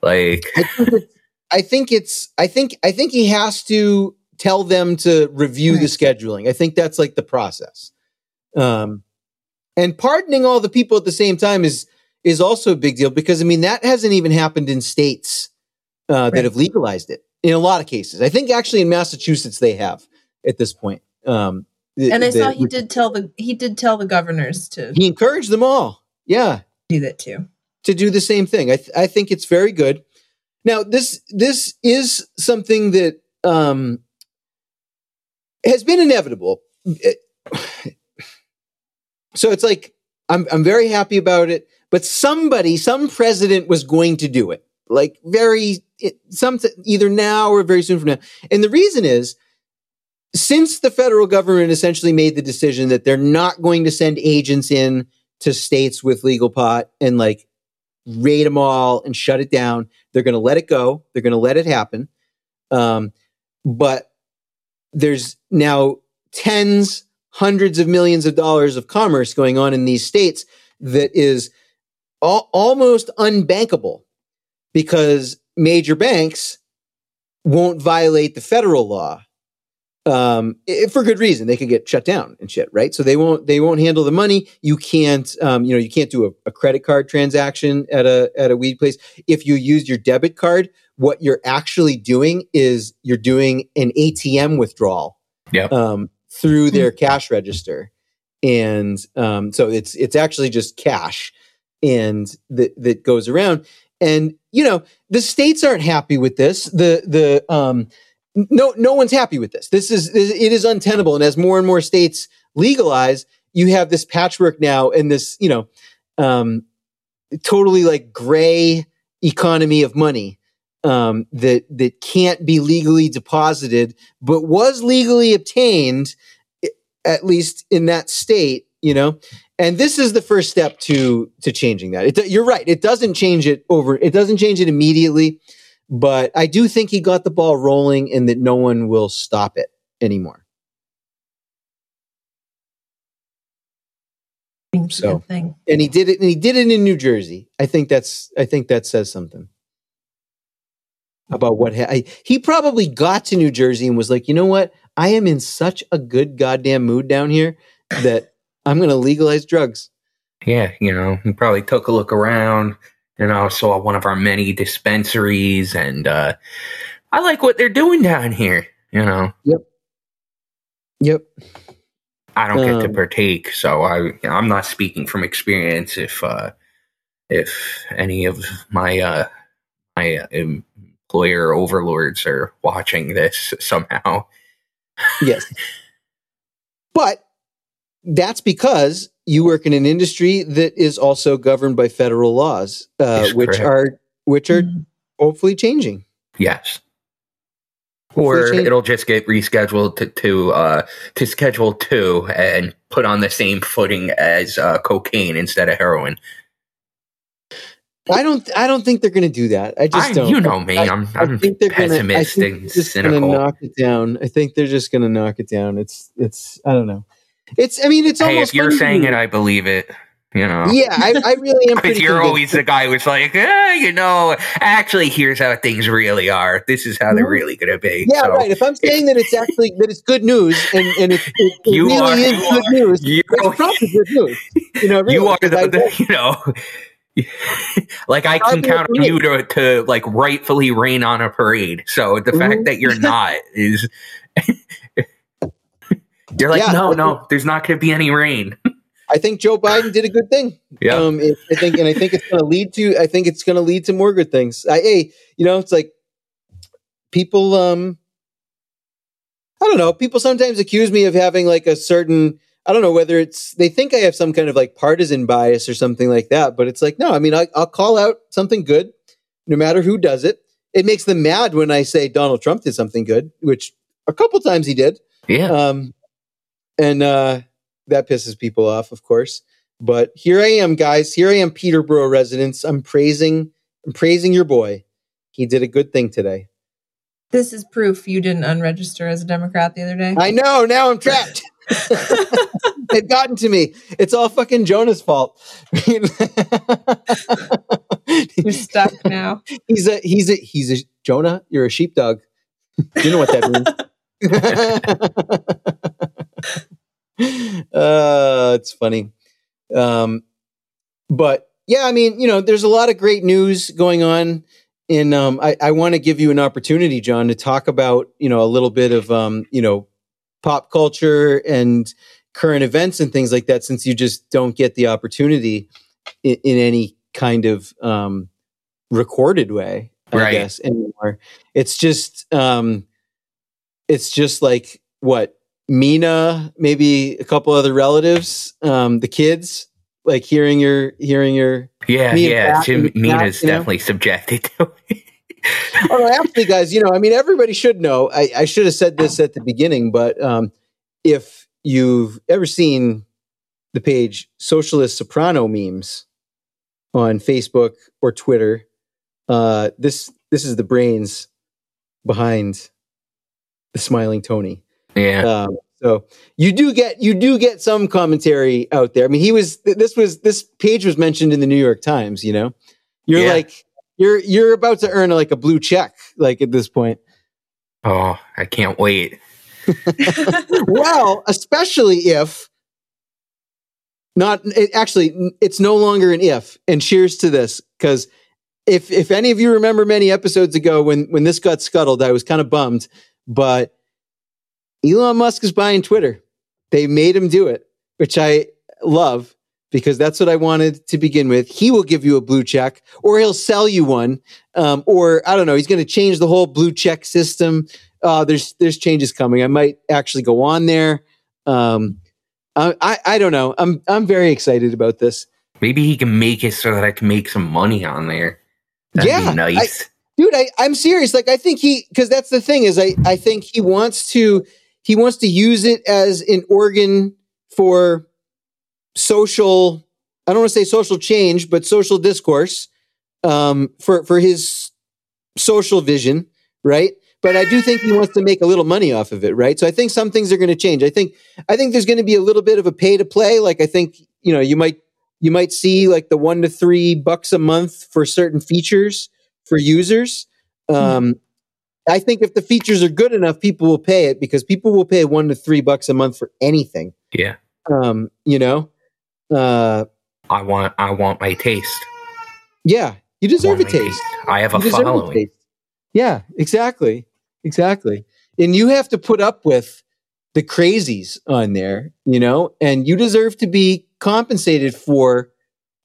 Speaker 3: Like,
Speaker 1: I think, it's, I think it's I think I think he has to tell them to review the scheduling. I think that's like the process. Um and pardoning all the people at the same time is is also a big deal because I mean that hasn't even happened in states uh, that have legalized it in a lot of cases. I think actually in Massachusetts they have at this point. Um the-
Speaker 2: And I
Speaker 1: the-
Speaker 2: saw he did tell the he did tell the governors to
Speaker 1: he encouraged them all. Yeah,
Speaker 2: do that too.
Speaker 1: To do the same thing. I th- I think it's very good. Now this this is something that um, has been inevitable. It, so it's like I'm I'm very happy about it, but somebody, some president was going to do it. Like very some either now or very soon from now. And the reason is since the federal government essentially made the decision that they're not going to send agents in to states with legal pot and like raid them all and shut it down, they're going to let it go. They're going to let it happen. Um, but there's now tens, hundreds of millions of dollars of commerce going on in these states that is al- almost unbankable because major banks won't violate the federal law um, for good reason. They could get shut down and shit, right? So they won't they won't handle the money. You can't um, you know you can't do a, a, credit card transaction at a at a weed place. If you use your debit card, what you're actually doing is you're doing an ATM withdrawal.
Speaker 3: Yep.
Speaker 1: Um, through their cash register, and um, so it's it's actually just cash, and that that goes around. And you know the states aren't happy with this. The the um, no no one's happy with this. This is it is untenable, and as more and more states legalize, you have this patchwork now, and this you know um, totally like gray economy of money um, that that can't be legally deposited, but was legally obtained, at least in that state. You know, and this is the first step to to changing that. It, you're right; it doesn't change it over. It doesn't change it immediately, but I do think he got the ball rolling, and that no one will stop it anymore. So, and he did it, and he did it in New Jersey. I think that's. I think that says something about what ha- I, he probably got to New Jersey and was like, you know what? I am in such a good goddamn mood down here that I'm going to legalize drugs.
Speaker 3: Yeah, you know, he probably took a look around, and know, saw one of our many dispensaries, and uh, I like what they're doing down here, you know.
Speaker 1: Yep. Yep.
Speaker 3: I don't get um, to partake, so I I'm not speaking from experience. If uh, if any of my uh, my uh, employer overlords are watching this somehow,
Speaker 1: yes. But that's because you work in an industry that is also governed by federal laws, uh, which correct. are which are mm-hmm. hopefully changing.
Speaker 3: Yes. Hopefully or change. it'll just get rescheduled to to, uh, to schedule two and put on the same footing as uh, cocaine instead of heroin.
Speaker 1: I don't. I don't think they're going to do that. I just
Speaker 3: I,
Speaker 1: don't.
Speaker 3: You know me. I, I'm, I'm I think they're pessimistic gonna, I think
Speaker 1: just going to knock it down. I think they're just going to knock it down. It's. It's. I don't know. It's. I mean, it's
Speaker 3: hey,
Speaker 1: almost.
Speaker 3: If you're saying it, I believe it. You know.
Speaker 1: Yeah, I, I really am.
Speaker 3: Because you're always the guy who's like, eh, you know, actually, here's how things really are. This is how they're mm-hmm. really going to be.
Speaker 1: Yeah, so, right. If I'm saying that it's actually that it's good news and, and it, it, it you really are, is good are, news, you, it's probably good news. You know, really,
Speaker 3: you are the, the you know. like I can count on you to, to like rightfully rain on a parade. So the mm-hmm. fact that you're not is you're like, yeah, no, no, there's not going to be any rain.
Speaker 1: I think Joe Biden did a good thing.
Speaker 3: Yeah, um,
Speaker 1: I think, and I think it's going to lead to. I think it's going to lead to more good things. I, hey, you know, it's like people. Um, I don't know. People sometimes accuse me of having like a certain. I don't know whether it's they think I have some kind of like partisan bias or something like that, but it's like no. I mean, I, I'll call out something good, no matter who does it. It makes them mad when I say Donald Trump did something good, which a couple times he did.
Speaker 3: Yeah.
Speaker 1: Um, and uh, that pisses people off, of course. But here I am, guys. Here I am, Peterborough residents. I'm praising, I'm praising your boy. He did a good thing today.
Speaker 2: This is proof you didn't unregister as a Democrat the other day.
Speaker 1: I know. Now I'm trapped. They've gotten to me. It's all fucking Jonah's fault.
Speaker 2: You're stuck now.
Speaker 1: He's a he's a he's a Jonah. You're a sheepdog. You know what that means uh, it's funny. Um, but yeah, I mean, you know, there's a lot of great news going on. And um, I, I want to give you an opportunity, John, to talk about, you know, a little bit of, um, you know, pop culture and current events and things like that, since you just don't get the opportunity in, in any kind of um, recorded way. I
Speaker 3: Right.
Speaker 1: guess anymore. It's just um, it's just like what Mina, maybe a couple other relatives, um, the kids, like hearing your hearing your.
Speaker 3: Yeah, yeah.
Speaker 1: Pat and Pat,
Speaker 3: Mina's
Speaker 1: you know?
Speaker 3: definitely subjected to it.
Speaker 1: Oh, actually, guys, you know, I mean, everybody should know. I, I should have said this at the beginning, but um, if you've ever seen the page Socialist Soprano memes on Facebook or Twitter, uh, this this is the brains behind the Smiling Tony.
Speaker 3: yeah.
Speaker 1: Um, so you do get you do get some commentary out there. I mean, he was th- this was this page was mentioned in the New York Times. You know, you're
Speaker 3: Yeah.
Speaker 1: like you're you're about to earn like a blue check like at this point.
Speaker 3: Oh, I can't wait.
Speaker 1: well, especially if not it, actually it's no longer an if. And cheers to this because if if any of you remember many episodes ago when when this got scuttled, I was kind of bummed, but Elon Musk is buying Twitter. They made him do it, which I love because that's what I wanted to begin with. He will give you a blue check, or he'll sell you one, um, or I don't know. He's going to change the whole blue check system. Uh, there's there's changes coming. I might actually go on there. Um, I, I I don't know. I'm I'm very excited about this,
Speaker 3: Maybe he can make it so that I can make some money on there. That'd
Speaker 1: Yeah,
Speaker 3: be nice.
Speaker 1: dude. I I'm serious. Like I think he because that's the thing is I I think he wants to he wants to use it as an organ for social. I don't want to say social change, but social discourse um, for for his social vision, right? But I do think he wants to make a little money off of it, right? So I think some things are going to change. I think I think there's going to be a little bit of a pay to play. Like I think you know you might you might see like the one to three bucks a month for certain features for users. Um, I think if the features are good enough, people will pay it because people will pay one to three bucks a month for anything.
Speaker 3: yeah.
Speaker 1: Um, you know, uh,
Speaker 3: I want I want my taste.
Speaker 1: yeah, you deserve a
Speaker 3: my
Speaker 1: taste.
Speaker 3: I have a
Speaker 1: You deserve
Speaker 3: following.
Speaker 1: taste. Yeah, exactly, exactly. And you have to put up with the crazies on there, you know, and you deserve to be compensated for,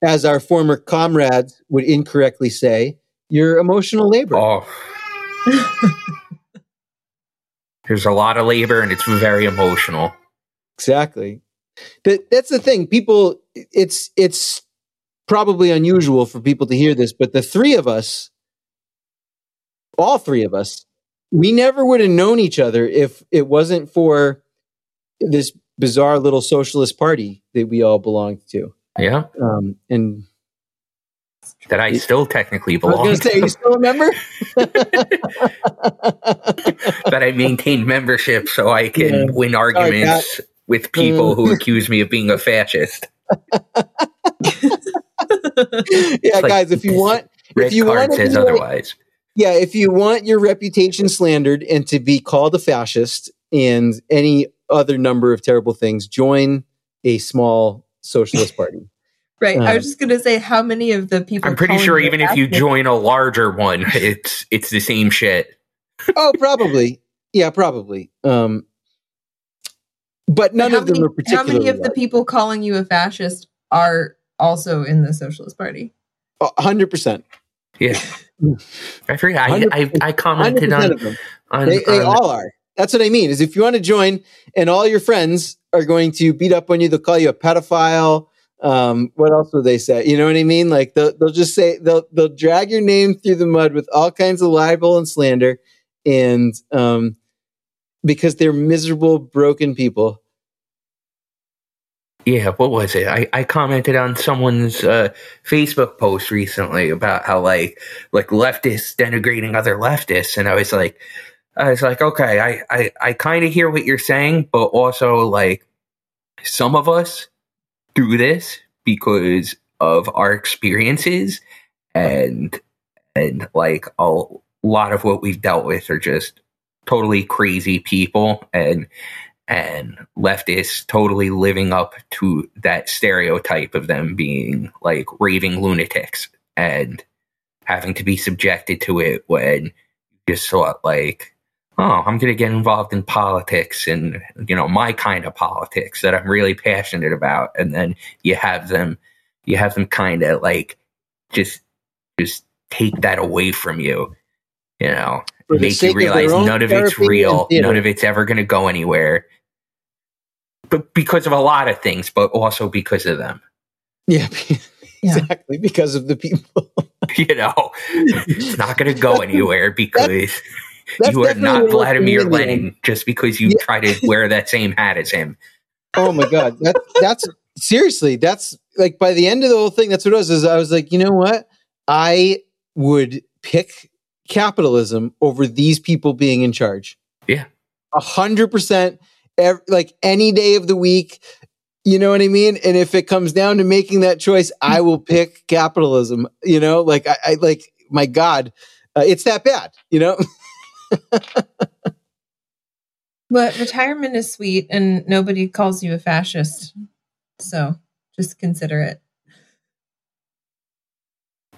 Speaker 1: as our former comrades would incorrectly say, your emotional labor.
Speaker 3: Oh. There's a lot of labor and it's very emotional.
Speaker 1: Exactly. That that's the thing. People it's it's probably unusual for people to hear this, but the three of us, all three of us, we never would have known each other if it wasn't for this bizarre little socialist party that we all belonged to.
Speaker 3: Yeah.
Speaker 1: Um, and
Speaker 3: That I still technically
Speaker 1: I was
Speaker 3: belong
Speaker 1: going to say, you still remember?
Speaker 3: that I maintain membership so I can
Speaker 1: Yeah.
Speaker 3: win arguments with people who accuse me of being a fascist.
Speaker 1: yeah,
Speaker 3: like
Speaker 1: guys, if you want,
Speaker 3: Red
Speaker 1: if you
Speaker 3: card
Speaker 1: want to
Speaker 3: says
Speaker 1: be like-
Speaker 3: otherwise.
Speaker 1: Yeah, if you want your reputation slandered and to be called a fascist and any other number of terrible things, join a small socialist party.
Speaker 2: Right. I
Speaker 1: Uh,
Speaker 2: was just gonna say how many of the people.
Speaker 3: I'm pretty sure even if you join a larger one, it's it's the same shit.
Speaker 1: oh, probably. Yeah, probably. Um, but none
Speaker 2: how
Speaker 1: of them
Speaker 2: many,
Speaker 1: are particularly.
Speaker 2: How many of the people calling you a fascist are also in the Socialist Party?
Speaker 1: A hundred percent.
Speaker 3: Yeah. I forget. I, I, I commented on, on,
Speaker 1: They, they
Speaker 3: on-
Speaker 1: all are. That's what I mean. Is if you want to join, and all your friends are going to beat up on you, they'll call you a pedophile. Um, what else will they say? You know what I mean? Like they'll they'll just say they'll they'll drag your name through the mud with all kinds of libel and slander, and um, because they're miserable, broken people.
Speaker 3: Yeah, what was it? I, I commented on someone's uh, Facebook post recently about how like like leftists denigrating other leftists, and I was like, I was like, okay, I I, I kind of hear what you're saying, but also like some of us do this because of our experiences, and and like a lot of what we've dealt with are just totally crazy people, and and leftists totally living up to that stereotype of them being like raving lunatics and having to be subjected to it when you just thought like oh i'm going to get involved in politics and you know my kind of politics that i'm really passionate about and then you have them you have them kind of like just just take that away from you. You know, make you realize
Speaker 1: their
Speaker 3: none of it's real, none of it's ever going to go anywhere. But because of a lot of things, but also because of them.
Speaker 1: Yeah,
Speaker 2: Yeah.
Speaker 1: exactly. Because of the people.
Speaker 3: You know, it's not going to go anywhere because
Speaker 1: That's
Speaker 3: you are not
Speaker 1: what it was for me
Speaker 3: Vladimir
Speaker 1: in the end.
Speaker 3: Lenin just because you
Speaker 1: Yeah.
Speaker 3: try to wear that same hat as him.
Speaker 1: Oh my god, that that's seriously. That's like by the end of the whole thing. That's what it was. Is I was like, you know what? I would pick capitalism over these people being in charge.
Speaker 3: Yeah.
Speaker 1: a hundred percent. Like any day of the week. You know what I mean? And if it comes down to making that choice, I will pick capitalism. You know, like I, I like my God, uh, it's that bad. You know?
Speaker 2: But retirement is sweet and nobody calls you a fascist. So just consider it.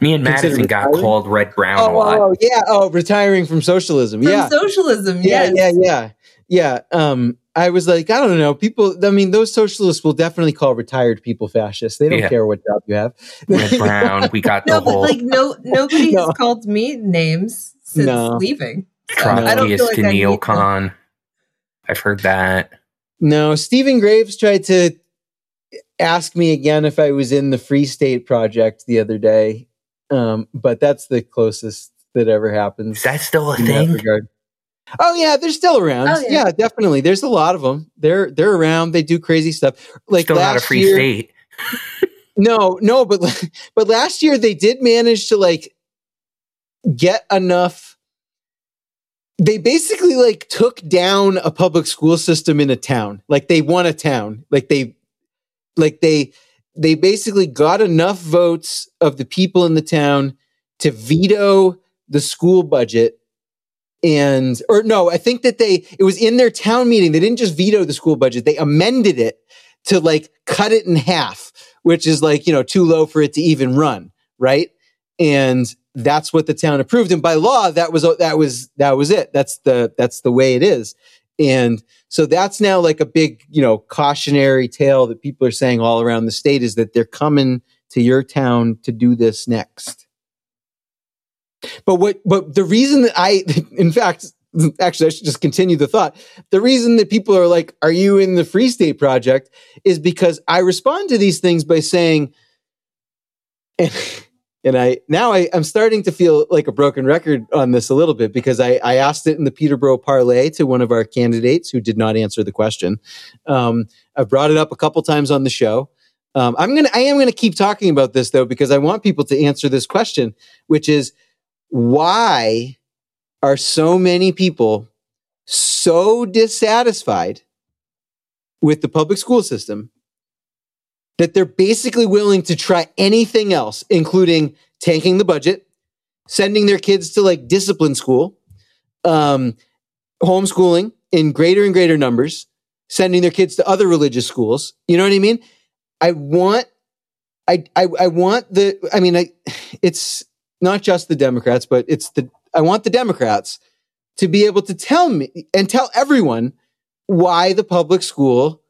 Speaker 3: Me and
Speaker 1: Consider
Speaker 3: Madison got called Red Brown
Speaker 1: Oh,
Speaker 3: a lot.
Speaker 1: oh, yeah. Oh, retiring from socialism.
Speaker 2: From
Speaker 1: yeah.
Speaker 2: socialism,
Speaker 1: yeah,
Speaker 2: yes.
Speaker 1: yeah, yeah, yeah. Um, I was like, I don't know. People, I mean, those socialists will definitely call retired people fascists. They don't
Speaker 3: Yeah.
Speaker 1: care what job you have.
Speaker 3: Red Brown. We got
Speaker 2: No,
Speaker 3: the
Speaker 2: but
Speaker 3: whole
Speaker 2: like no nobody
Speaker 1: No.
Speaker 2: has called me names since
Speaker 1: No.
Speaker 2: leaving. So I
Speaker 3: Trotskyist
Speaker 2: like
Speaker 3: to
Speaker 2: I need to-
Speaker 3: neocon. I've heard that.
Speaker 1: no, Stephen Graves tried to ask me again if I was in the Free State Project the other day, um, but that's the closest that ever happens.
Speaker 3: Is that still a thing?
Speaker 1: regard. Oh yeah, they're still around.
Speaker 2: Oh,
Speaker 1: yeah.
Speaker 2: yeah.
Speaker 1: definitely. There's a lot of them. They're they're around. They do crazy stuff. Like
Speaker 3: Still not a
Speaker 1: last
Speaker 3: free
Speaker 1: year,
Speaker 3: state.
Speaker 1: No, no, but but last year they did manage to like get enough. They basically like took down a public school system in a town. Like they won a town. Like they, like they, they basically got enough votes of the people in the town to veto the school budget. And, or no, I think that they, it was in their town meeting. They didn't just veto the school budget. They amended it to like cut it in half which is like, you know, too low for it to even run, right? And that's what the town approved. And by law, that was that was that was it. That's the that's the way it is. And so that's now like a big, you know, cautionary tale that people are saying all around the state is that they're coming to your town to do this next. But what but the reason that I in fact actually I should just continue the thought. The reason that people are like, are you in the Free State Project? is because I respond to these things by saying, and, and I now I, I'm starting to feel like a broken record on this a little bit because I, I asked it in the Peterborough parlay to one of our candidates who did not answer the question. Um, I've brought it up a couple times on the show. Um, I'm gonna I am gonna keep talking about this though because I want people to answer this question, which is why are so many people so dissatisfied with the public school system that they're basically willing to try anything else, including tanking the budget, sending their kids to like discipline school, um, homeschooling in greater and greater numbers, sending their kids to other religious schools. You know what I mean? I want, I, I, I want the, I mean, I, it's not just the Democrats, but it's the, I want the Democrats to be able to tell me and tell everyone why the public school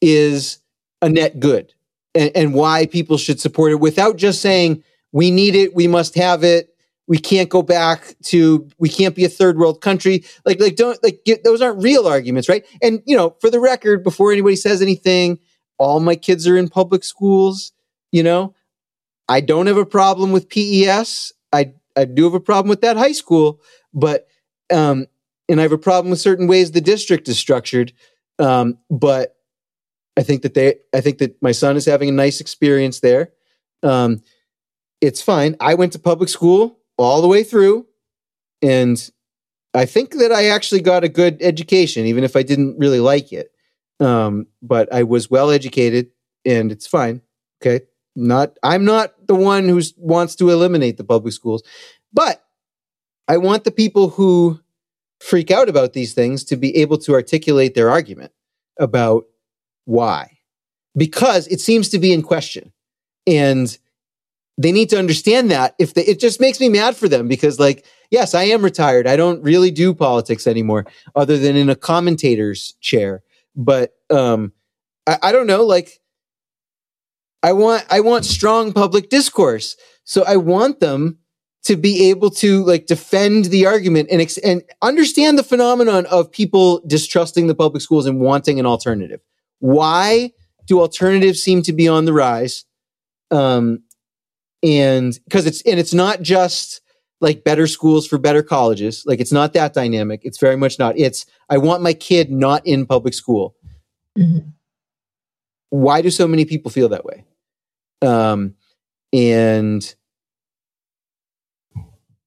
Speaker 1: is a net good and, and why people should support it without just saying we need it, we must have it, we can't go back to we can't be a third world country. Like like don't like get, those aren't real arguments, right? And you know, for the record, before anybody says anything, all my kids are in public schools. You know, I don't have a problem with PES. I I do have a problem with that high school, but um, and I have a problem with certain ways the district is structured. Um, but I think that they, I think that my son is having a nice experience there. Um, it's fine. I went to public school all the way through, and I think that I actually got a good education, even if I didn't really like it. Um, but I was well educated, and it's fine. Okay, not I'm not the one who wants to eliminate the public schools, but I want the people who freak out about these things to be able to articulate their argument about why, because it seems to be in question, and they need to understand that. If they, it just makes me mad for them because, like, yes, I am retired. I don't really do politics anymore, other than in a commentator's chair. But um, I, I don't know, like. I want I want strong public discourse. So I want them to be able to like defend the argument and ex- and understand the phenomenon of people distrusting the public schools and wanting an alternative. Why do alternatives seem to be on the rise? Um, and because it's and it's not just like better schools for better colleges. Like it's not that dynamic. It's very much not. It's I want my kid not in public school.
Speaker 2: Mhm.
Speaker 1: Why do so many people feel that way? Um, and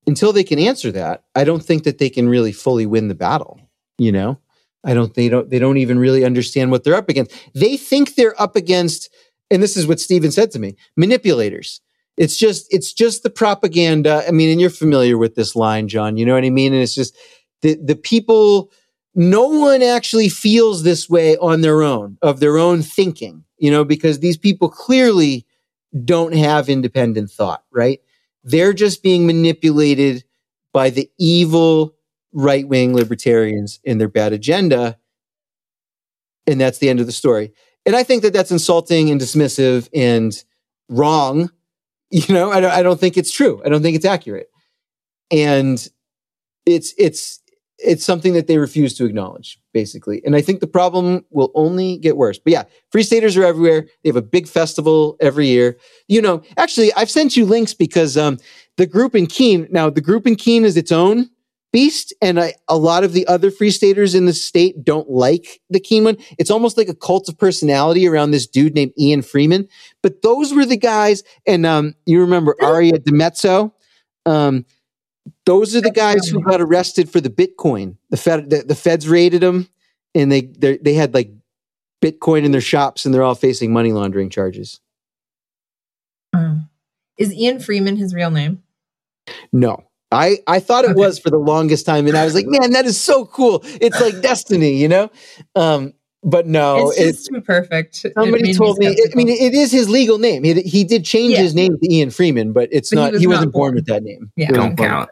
Speaker 1: until they can answer that, I don't think that they can really fully win the battle. You know, I don't. They don't. They don't even really understand what they're up against. They think they're up against, and this is what Steven said to me: manipulators. It's just. It's just the propaganda. I mean, and you're familiar with this line, John. You know what I mean? And it's just the the people. No one actually feels this way on their own of their own thinking. You know, because these people clearly don't have independent thought, right? They're just being manipulated by the evil right wing libertarians and their bad agenda. And that's the end of the story. And I think that that's insulting and dismissive and wrong. You know, I don't, I don't think it's true. I don't think it's accurate. And it's, it's, it's something that they refuse to acknowledge, basically. And I think the problem will only get worse. But yeah, free staters are everywhere. They have a big festival every year. You know, actually, I've sent you links because um, the group in Keene, now the group in Keene is its own beast, and I, a lot of the other free staters in the state don't like the Keene one. It's almost like a cult of personality around this dude named Ian Freeman. But those were the guys, and um, you remember Aria DiMezzo? Um, those are the guys who got arrested for the Bitcoin. The Fed, the, the feds raided them, and they they had like Bitcoin in their shops, and they're all facing money laundering charges.
Speaker 2: Mm. Is Ian Freeman his real name?
Speaker 1: No, I I thought it was for the longest time, and I was like, man, that is so cool. It's like destiny, you know. Um, but no,
Speaker 2: it's
Speaker 1: it's
Speaker 2: too perfect.
Speaker 1: Somebody told me. I mean, it is his legal name. He he did change
Speaker 2: Yeah.
Speaker 1: his name to Ian Freeman, but it's
Speaker 2: But he
Speaker 1: not.
Speaker 2: was
Speaker 1: He, wasn't born
Speaker 2: born.
Speaker 1: with that name.
Speaker 2: Yeah.
Speaker 3: Don't count.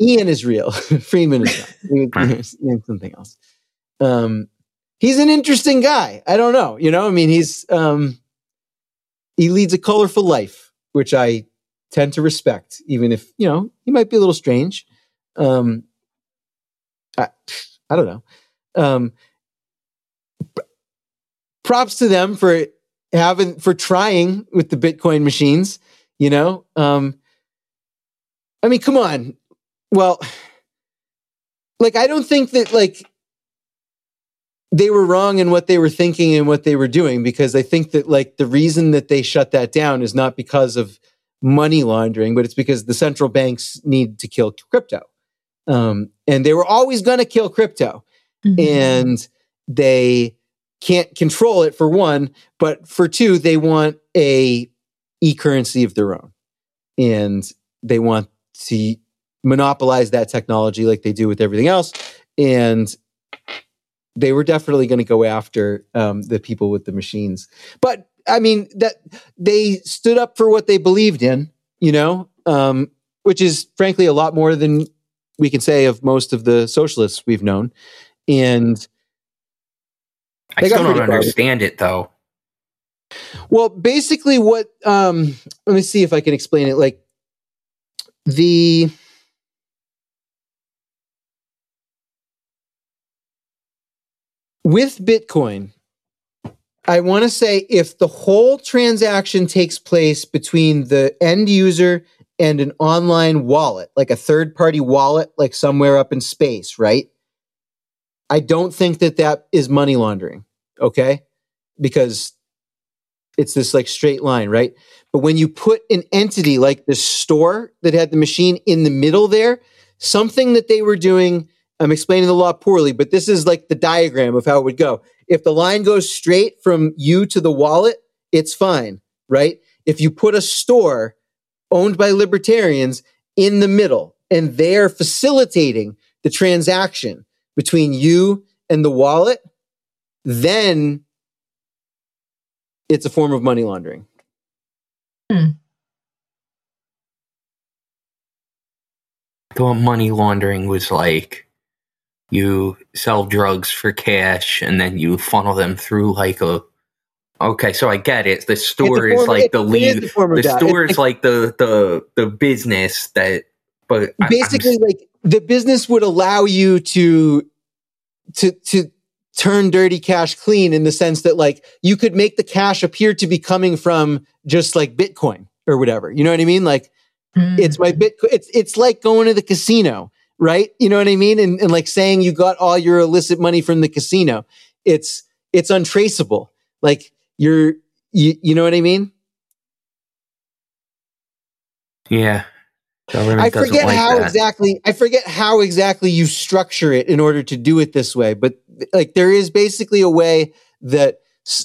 Speaker 1: Ian is real. Freeman is not. Ian- something else. Um, he's an interesting guy. I don't know. You know, I mean, he's um, he leads a colorful life, which I tend to respect, even if you know he might be a little strange. Um, I, I don't know. Um, props to them for having for trying with the Bitcoin machines. You know, um, I mean, come on. Well, like I don't think that like they were wrong in what they were thinking and what they were doing because I think that like the reason that they shut that down is not because of money laundering, but it's because the central banks need to kill crypto. Um, and they were always going to kill crypto
Speaker 2: Mhm.
Speaker 1: and they can't control it for one, but for two, they want a e-currency of their own. And they want to monopolize that technology like they do with everything else. And they were definitely going to go after um, the people with the machines. But I mean, that they stood up for what they believed in, you know, um, which is frankly a lot more than we can say of most of the socialists we've known. And
Speaker 3: I still don't understand it though.
Speaker 1: Well, basically, what um, let me see if I can explain it. Like the with Bitcoin, I want to say if the whole transaction takes place between the end user and an online wallet, like a third party wallet, like somewhere up in space, right? I don't think that that is money laundering. Okay. Because it's this like straight line, right? But when you put an entity like the store that had the machine in the middle there, something that they were doing, I'm explaining the law poorly, but this is like the diagram of how it would go. If the line goes straight from you to the wallet, it's fine, right? If you put a store owned by libertarians in the middle and they're facilitating the transaction between you and the wallet, then it's a form of money laundering. Hmm.
Speaker 3: I thought money laundering was like you sell drugs for cash and then you funnel them through like a Okay, so I get it. The store is like
Speaker 1: it-
Speaker 3: the lead.
Speaker 1: the
Speaker 3: The store is like the the the business that. But I- I'm
Speaker 1: basically like the business would allow you to to to turn dirty cash clean in the sense that like you could make the cash appear to be coming from just like bitcoin or whatever you know what i mean like hmm. it's my bitcoin it's it's like going to the casino right? You know what i mean? And, and like saying you got all your illicit money from the casino. It's it's untraceable. Like you're you, you know what i mean?
Speaker 3: Yeah.
Speaker 1: I forget
Speaker 3: like
Speaker 1: how
Speaker 3: that.
Speaker 1: exactly I forget how exactly you structure it in order to do it this way, but like there is basically a way that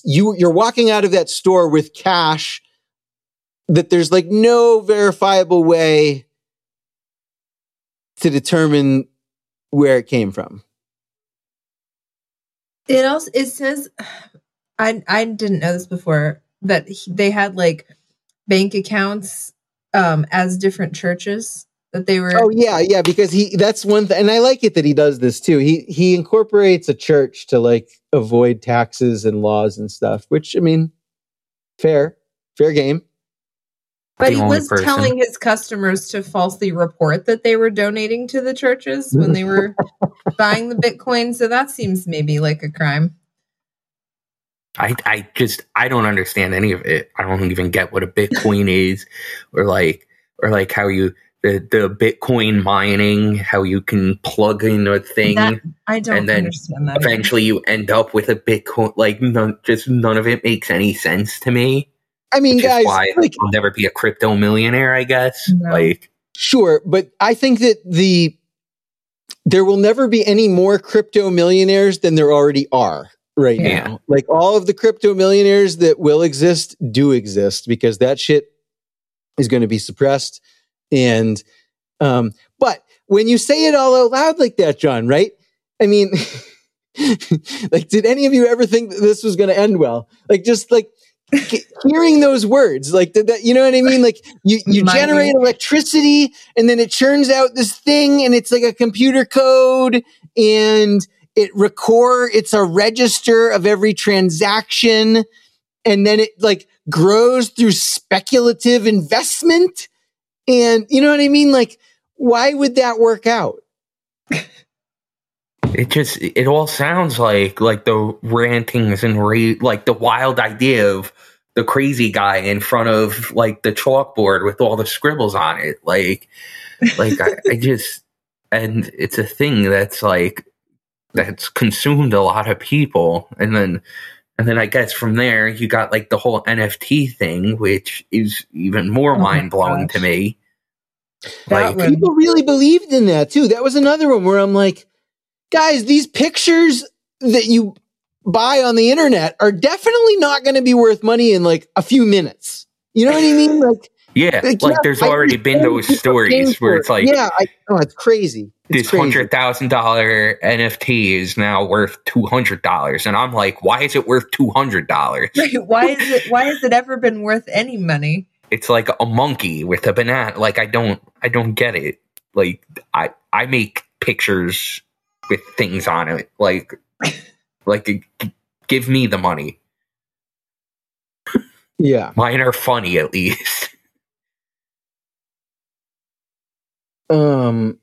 Speaker 1: you you're walking out of that store with cash that there's like no verifiable way to determine where it came from.
Speaker 2: It also it says I I didn't know this before that he- they had like bank accounts um as different churches that they were
Speaker 1: Oh yeah, yeah, because he that's one thing and I like it that he does this too. He he incorporates a church to like avoid taxes and laws and stuff, which I mean fair, fair game.
Speaker 2: But he was
Speaker 3: person.
Speaker 2: telling his customers to falsely report that they were donating to the churches when they were buying the bitcoin so that seems maybe like a crime
Speaker 3: I I just I don't understand any of it. I don't even get what a Bitcoin is, or like or like how you the the Bitcoin mining, how you can plug in a thing.
Speaker 2: That- i don't
Speaker 3: And then
Speaker 2: understand that either.
Speaker 3: Eventually, you end up with a Bitcoin. Like, none, just none of it makes any sense to me.
Speaker 1: I mean
Speaker 3: Which
Speaker 1: guys,
Speaker 3: why
Speaker 1: like
Speaker 3: I'll never be a crypto millionaire. I guess.
Speaker 2: No.
Speaker 3: Like,
Speaker 1: Sure, but I think that the there will never be any more crypto millionaires than there already are right
Speaker 3: Yeah.
Speaker 1: now. Like all of the crypto millionaires that will exist do exist because that shit is going to be suppressed. And um but when you say it all out loud like that, John, right? I mean like did any of you ever think that this was going to end well? Like just like hearing those words like did that you know what i mean? Like you you generate electricity and then it churns out this thing and it's like a computer code and it record it's a register of every transaction and then it like grows through speculative investment and you know what i mean? Like why would that work out
Speaker 3: it just it all sounds like like the rantings and ra- like the wild idea of the crazy guy in front of like the chalkboard with all the scribbles on it. Like, like I, I just and it's a thing that's like that's consumed a lot of people and then and then I guess from there you got like the whole NFT thing, which is even more
Speaker 2: Oh
Speaker 3: mind blowing to me.
Speaker 2: That
Speaker 3: Like,
Speaker 2: one-
Speaker 1: people really believed in that too. That was another one where I'm like, guys, these pictures that you buy on the internet are definitely not going to be worth money in like a few minutes. You know what I mean? Like,
Speaker 3: yeah,
Speaker 1: like,
Speaker 3: like
Speaker 1: yeah,
Speaker 3: there's
Speaker 1: I
Speaker 3: already been those stories where it's like
Speaker 1: yeah, I, oh, it's crazy. It's
Speaker 3: this
Speaker 1: crazy.
Speaker 3: hundred thousand dollar NFT is now worth two hundred dollars, and I'm like, why is it worth two hundred dollars?
Speaker 2: Right, why is it why has it ever been worth any money
Speaker 3: It's like a monkey with a banana. Like I don't, I don't get it. Like I, I make pictures with things on it. Like, like give me the money.
Speaker 1: Yeah.
Speaker 3: Mine are funny at least.
Speaker 1: Um.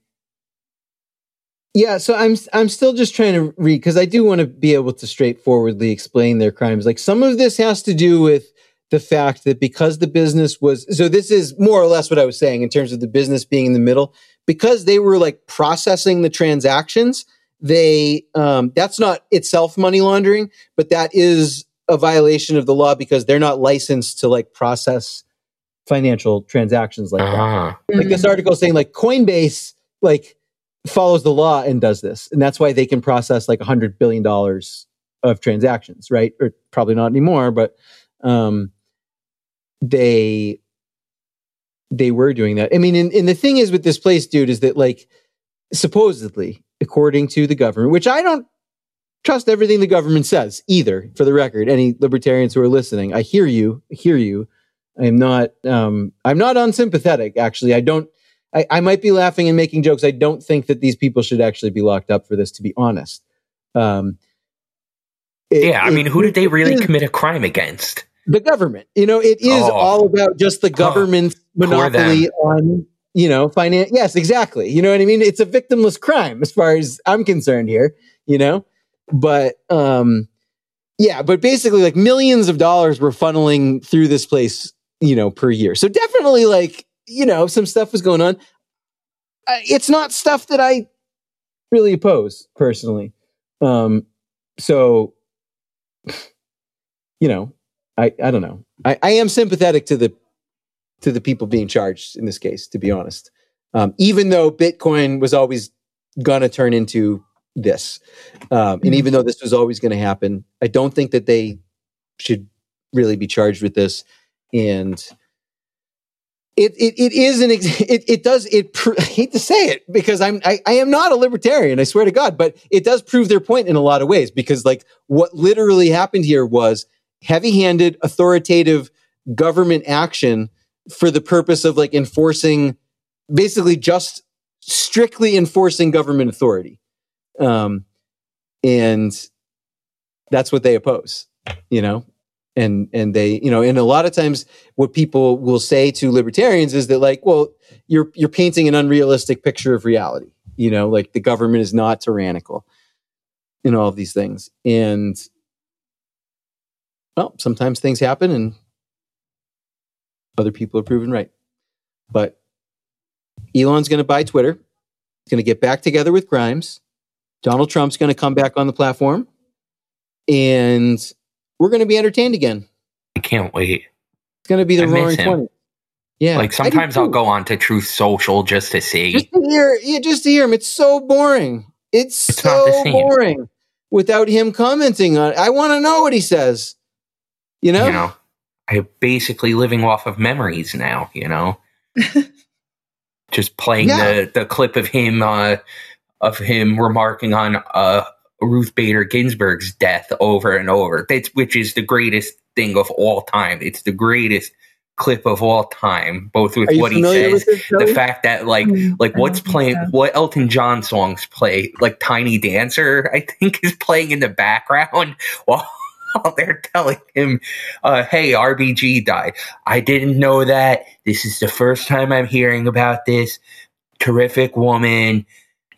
Speaker 1: Yeah, so I'm I'm still just trying to read because I do want to be able to straightforwardly explain their crimes. Like some of this has to do with the fact that because the business was so this is more or less what I was saying in terms of the business being in the middle because they were like processing the transactions. They um, that's not itself money laundering, but that is a violation of the law because they're not licensed to like process financial transactions like that.
Speaker 3: Ah,
Speaker 1: like this article saying like coinbase like follows the law and does this and that's why they can process like a hundred billion dollars of transactions right? Or probably not anymore but um they they were doing that. I mean and, and the thing is with this place dude is that like supposedly according to the government which i don't trust everything the government says either for the record. Any libertarians who are listening i hear you I hear you. I'm not um i'm not unsympathetic actually. I don't I, I might be laughing and making jokes. I don't think that these people should actually be locked up for this to be honest. Um It-
Speaker 3: Yeah, I
Speaker 1: it-
Speaker 3: mean, who did they really commit a crime against?
Speaker 1: The government. You know, it is
Speaker 3: Oh.
Speaker 1: all about just the government's monopoly on, you know, finance. Yes, exactly. You know what I mean? It's a victimless crime as far as I'm concerned here, you know? But, um, yeah, but basically, like millions of dollars were funneling through this place, you know, per year. So definitely, like, you know, some stuff was going on. It's not stuff that I really oppose personally. Um, so, you know, I, I don't know. I, I am sympathetic to the to the people being charged in this case, to be honest. Um, even though Bitcoin was always gonna turn into this, um, and even though this was always going to happen, I don't think that they should really be charged with this. And it it, it is an ex- it it does it. Pr- I hate to say it because I'm I, I am not a libertarian. I swear to God, but it does prove their point in a lot of ways because like what literally happened here was heavy-handed, authoritative government action for the purpose of like enforcing, basically just strictly enforcing government authority, um, and that's what they oppose. You know, and and they you know and a lot of times what people will say to libertarians is that like well you're you're painting an unrealistic picture of reality you know? Like the government is not tyrannical and all of these things. And well sometimes things happen and other people are proven right. But elon's going to buy twitter. He's going to get back together with grimes. Donald trump's going to come back on the platform. And we're going to be entertained again.
Speaker 3: I can't wait.
Speaker 1: it's going to be the
Speaker 3: I
Speaker 1: roaring
Speaker 3: him.
Speaker 1: 20 yeah.
Speaker 3: Like sometimes I'll go on to Truth Social just to see.
Speaker 1: just to hear yeah just to hear him. It's so boring. It's,
Speaker 3: It's
Speaker 1: so boring without him commenting on it. I want to know what he says. You know,
Speaker 3: You know, I'm basically living off of memories now. You know, just playing
Speaker 1: Yeah.
Speaker 3: the the clip of him uh, of him remarking on uh, Ruth Bader Ginsburg's death over and over. That's which is the greatest thing of all time. It's the greatest clip of all time, both with what he says, the fact that like
Speaker 2: Mm,
Speaker 3: like what's playing what elton john songs play like tiny dancer i think is playing in the background while, while they're telling him uh, hey rbg died. I didn't know that. This is the first time i'm hearing about this. Terrific woman.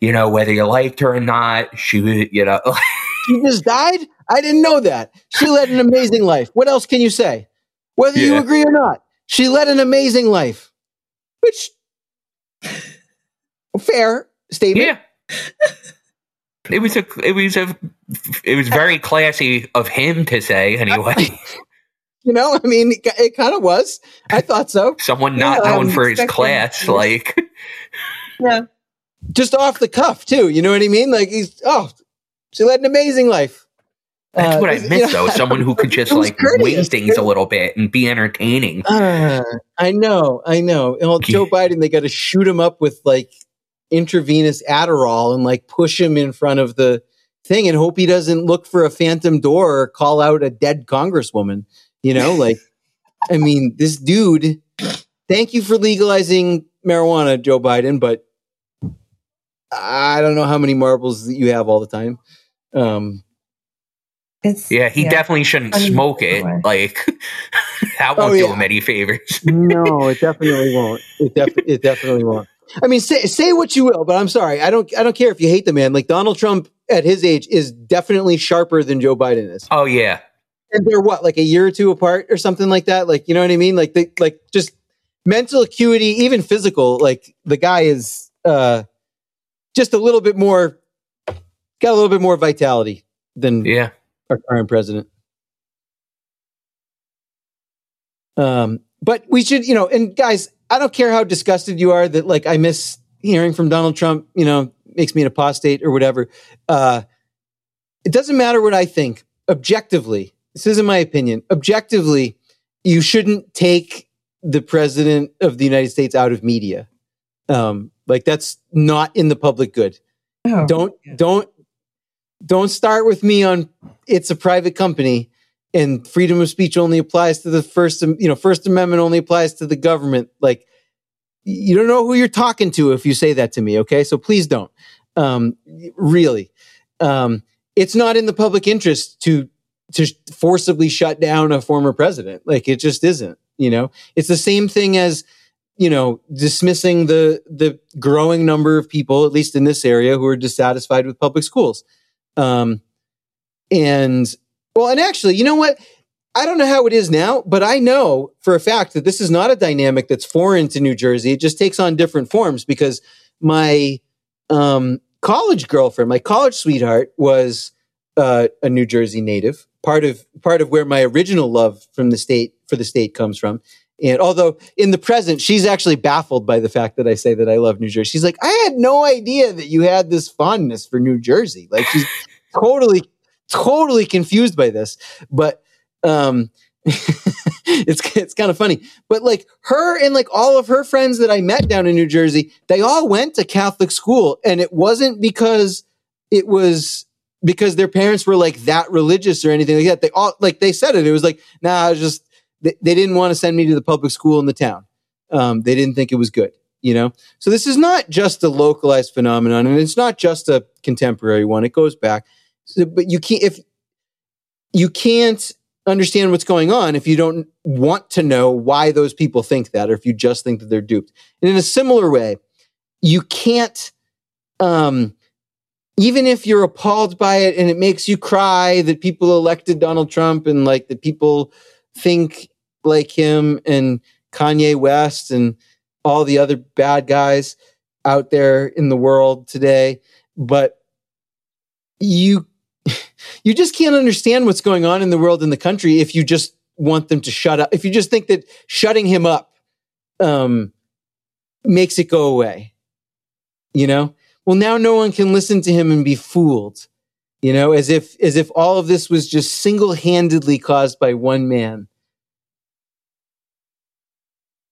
Speaker 3: You know whether you liked her or not she was you know
Speaker 1: she just died? I didn't know that. She led an amazing life. What else can you say? Whether you agree or not she led an amazing life. Which fair statement.
Speaker 3: Yeah it was a it was a it was very classy of him to say anyway
Speaker 1: you know i mean it, it kind of was i thought so
Speaker 3: someone not
Speaker 1: Yeah,
Speaker 3: known
Speaker 2: I'm
Speaker 3: for his class like
Speaker 2: Yeah.
Speaker 1: just off the cuff too you know what i mean like he's oh she led an amazing life
Speaker 3: That's
Speaker 1: Uh,
Speaker 3: what I
Speaker 1: you know,
Speaker 3: though. Someone who could just like wing things a little bit and be entertaining.
Speaker 1: Uh, I know, I know. Well, Joe Biden, they got to shoot him up with like intravenous Adderall and like push him in front of the thing and hope he doesn't look for a phantom door or call out a dead congresswoman. You know, like, I mean, this dude, thank you for legalizing marijuana, Joe Biden, but I don't know how many marbles that you have all the time. Um,
Speaker 2: It's
Speaker 3: Yeah, he definitely shouldn't
Speaker 2: I mean,
Speaker 3: smoke it.
Speaker 2: anyway.
Speaker 3: Like that
Speaker 1: Oh,
Speaker 3: won't do
Speaker 1: yeah.
Speaker 3: him any favors.
Speaker 1: no, it definitely won't. It, def- it definitely won't. I mean, say say what you will, but I'm sorry. I don't. I don't care if you hate the man. Like Donald Trump at his age is definitely sharper than Joe Biden is.
Speaker 3: Oh yeah,
Speaker 1: And they're what, like a year or two apart, or something like that. Like you know what I mean? Like they, like just mental acuity, even physical. Like the guy is uh just a little bit more, got a little bit more vitality than
Speaker 3: yeah.
Speaker 1: our current president. Um, but we should, you know, and guys, I don't care how disgusted you are that like I miss hearing from Donald Trump, you know, makes me an apostate or whatever. Uh, it doesn't matter what I think. Objectively, this isn't my opinion. Objectively, you shouldn't take the president of the United States out of media. Um, like that's not in the public good
Speaker 2: Oh,
Speaker 1: don't
Speaker 2: yeah.
Speaker 1: don't don't start with me on it's a private company and freedom of speech only applies to the first you know first amendment only applies to the government like you don't know who you're talking to if you say that to me okay so please don't um really um it's not in the public interest to to forcibly shut down a former president. Like it just isn't. You know, it's the same thing as you know dismissing the the growing number of people, at least in this area, who are dissatisfied with public schools. Um, and well, and actually, you know what? I don't know how it is now, but I know for a fact that this is not a dynamic that's foreign to New Jersey. It just takes on different forms because my um, college girlfriend, my college sweetheart, was uh, a New Jersey native. Part of part of where my original love from the state for the state comes from. And although in the present, she's actually baffled by the fact that I say that I love New Jersey. She's like, I had no idea that you had this fondness for New Jersey. Like she's totally, totally confused by this. But um, it's it's kind of funny. But like her and like all of her friends that I met down in New Jersey, they all went to Catholic school, and it wasn't because it was because their parents were like that religious or anything like that. They all like they said it. It was like, nah, I was just they, they didn't want to send me to the public school in the town. Um, they didn't think it was good, you know. So this is not just a localized phenomenon, and it's not just a contemporary one. It goes back. So, but you can't if you can't understand what's going on if you don't want to know why those people think that, or if you just think that they're duped. And in a similar way, you can't. Um, even if you're appalled by it and it makes you cry that people elected Donald Trump and like that people think like him and Kanye West and all the other bad guys out there in the world today, but you you just can't understand what's going on in the world in the country if you just want them to shut up. If you just think that shutting him up um, makes it go away, you know? Well now no one can listen to him and be fooled you know as if as if all of this was just single-handedly caused by one man.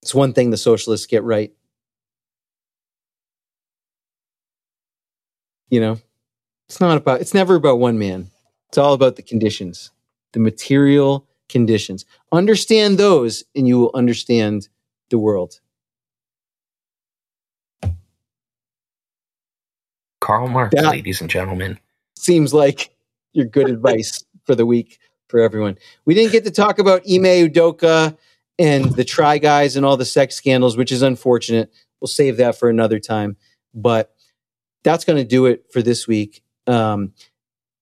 Speaker 1: It's one thing the socialists get right. You know it's not about it's never about one man it's all about the conditions the material conditions understand those and you will understand the world
Speaker 3: Karl Marx,
Speaker 1: That-
Speaker 3: ladies and gentlemen.
Speaker 1: seems like your good advice for the week for everyone. We didn't get to talk about Ime Udoka and the Try Guys and all the sex scandals, which is unfortunate. We'll save that for another time. But that's going to do it for this week. Um,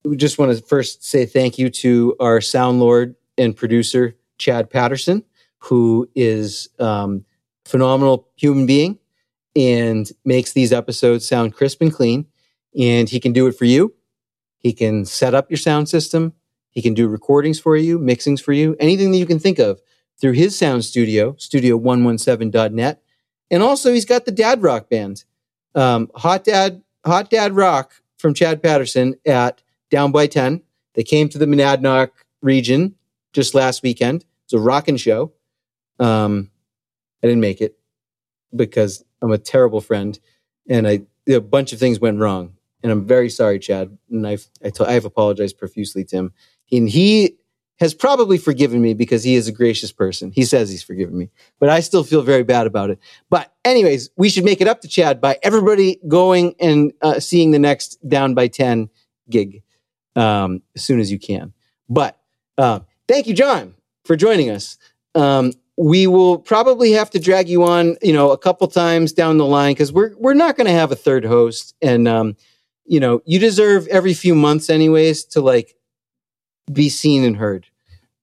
Speaker 1: we just want to first say thank you to our sound lord and producer, Chad Patterson, who is um, phenomenal human being and makes these episodes sound crisp and clean. And he can do it for you. He can set up your sound system. He can do recordings for you, mixings for you, anything that you can think of through his sound studio, studio117.net. And also, he's got the Dad Rock Band, um, Hot Dad, Hot Dad Rock from Chad Patterson at Down by 10. They came to the Monadnock region just last weekend. It's a rockin' show. Um, I didn't make it because I'm a terrible friend and I, a bunch of things went wrong and I'm very sorry, Chad. And I've I to- I've apologized profusely to him. And he has probably forgiven me because he is a gracious person. He says he's forgiven me, but I still feel very bad about it. But anyways, we should make it up to Chad by everybody going and uh, seeing the next Down by Ten gig um, as soon as you can. But uh, thank you, John, for joining us. Um, we will probably have to drag you on, you know, a couple times down the line because we're we're not going to have a third host, and um, you know, you deserve every few months, anyways, to like be seen and heard.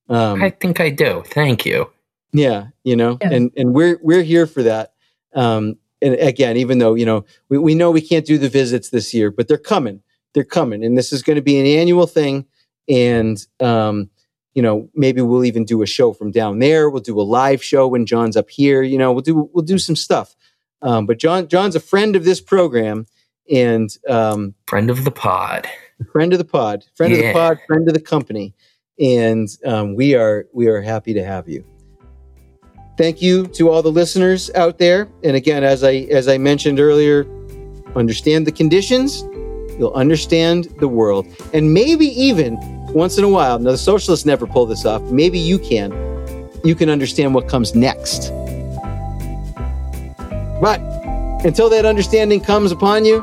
Speaker 1: Um,
Speaker 3: I think I do. Thank you.
Speaker 1: yeah, you know,
Speaker 2: Yeah.
Speaker 1: and and we're we're here for that. Um, and again, even though you know we, we know we can't do the visits this year, but they're coming. They're coming, and this is going to be an annual thing. And um, you know, maybe we'll even do a show from down there. We'll do a live show when John's up here. You know, we'll do we'll do some stuff. Um, but John John's a friend of this program and um,
Speaker 3: Friend of the pod.
Speaker 1: Friend of the pod, friend of the pod, friend of the company, and um, we are we are happy to have you. Thank you to all the listeners out there. And again, as I as I mentioned earlier, understand the conditions. You'll understand the world, and maybe even once in a while. Now, the socialists never pull this off. Maybe you can. You can understand what comes next. But until that understanding comes upon you,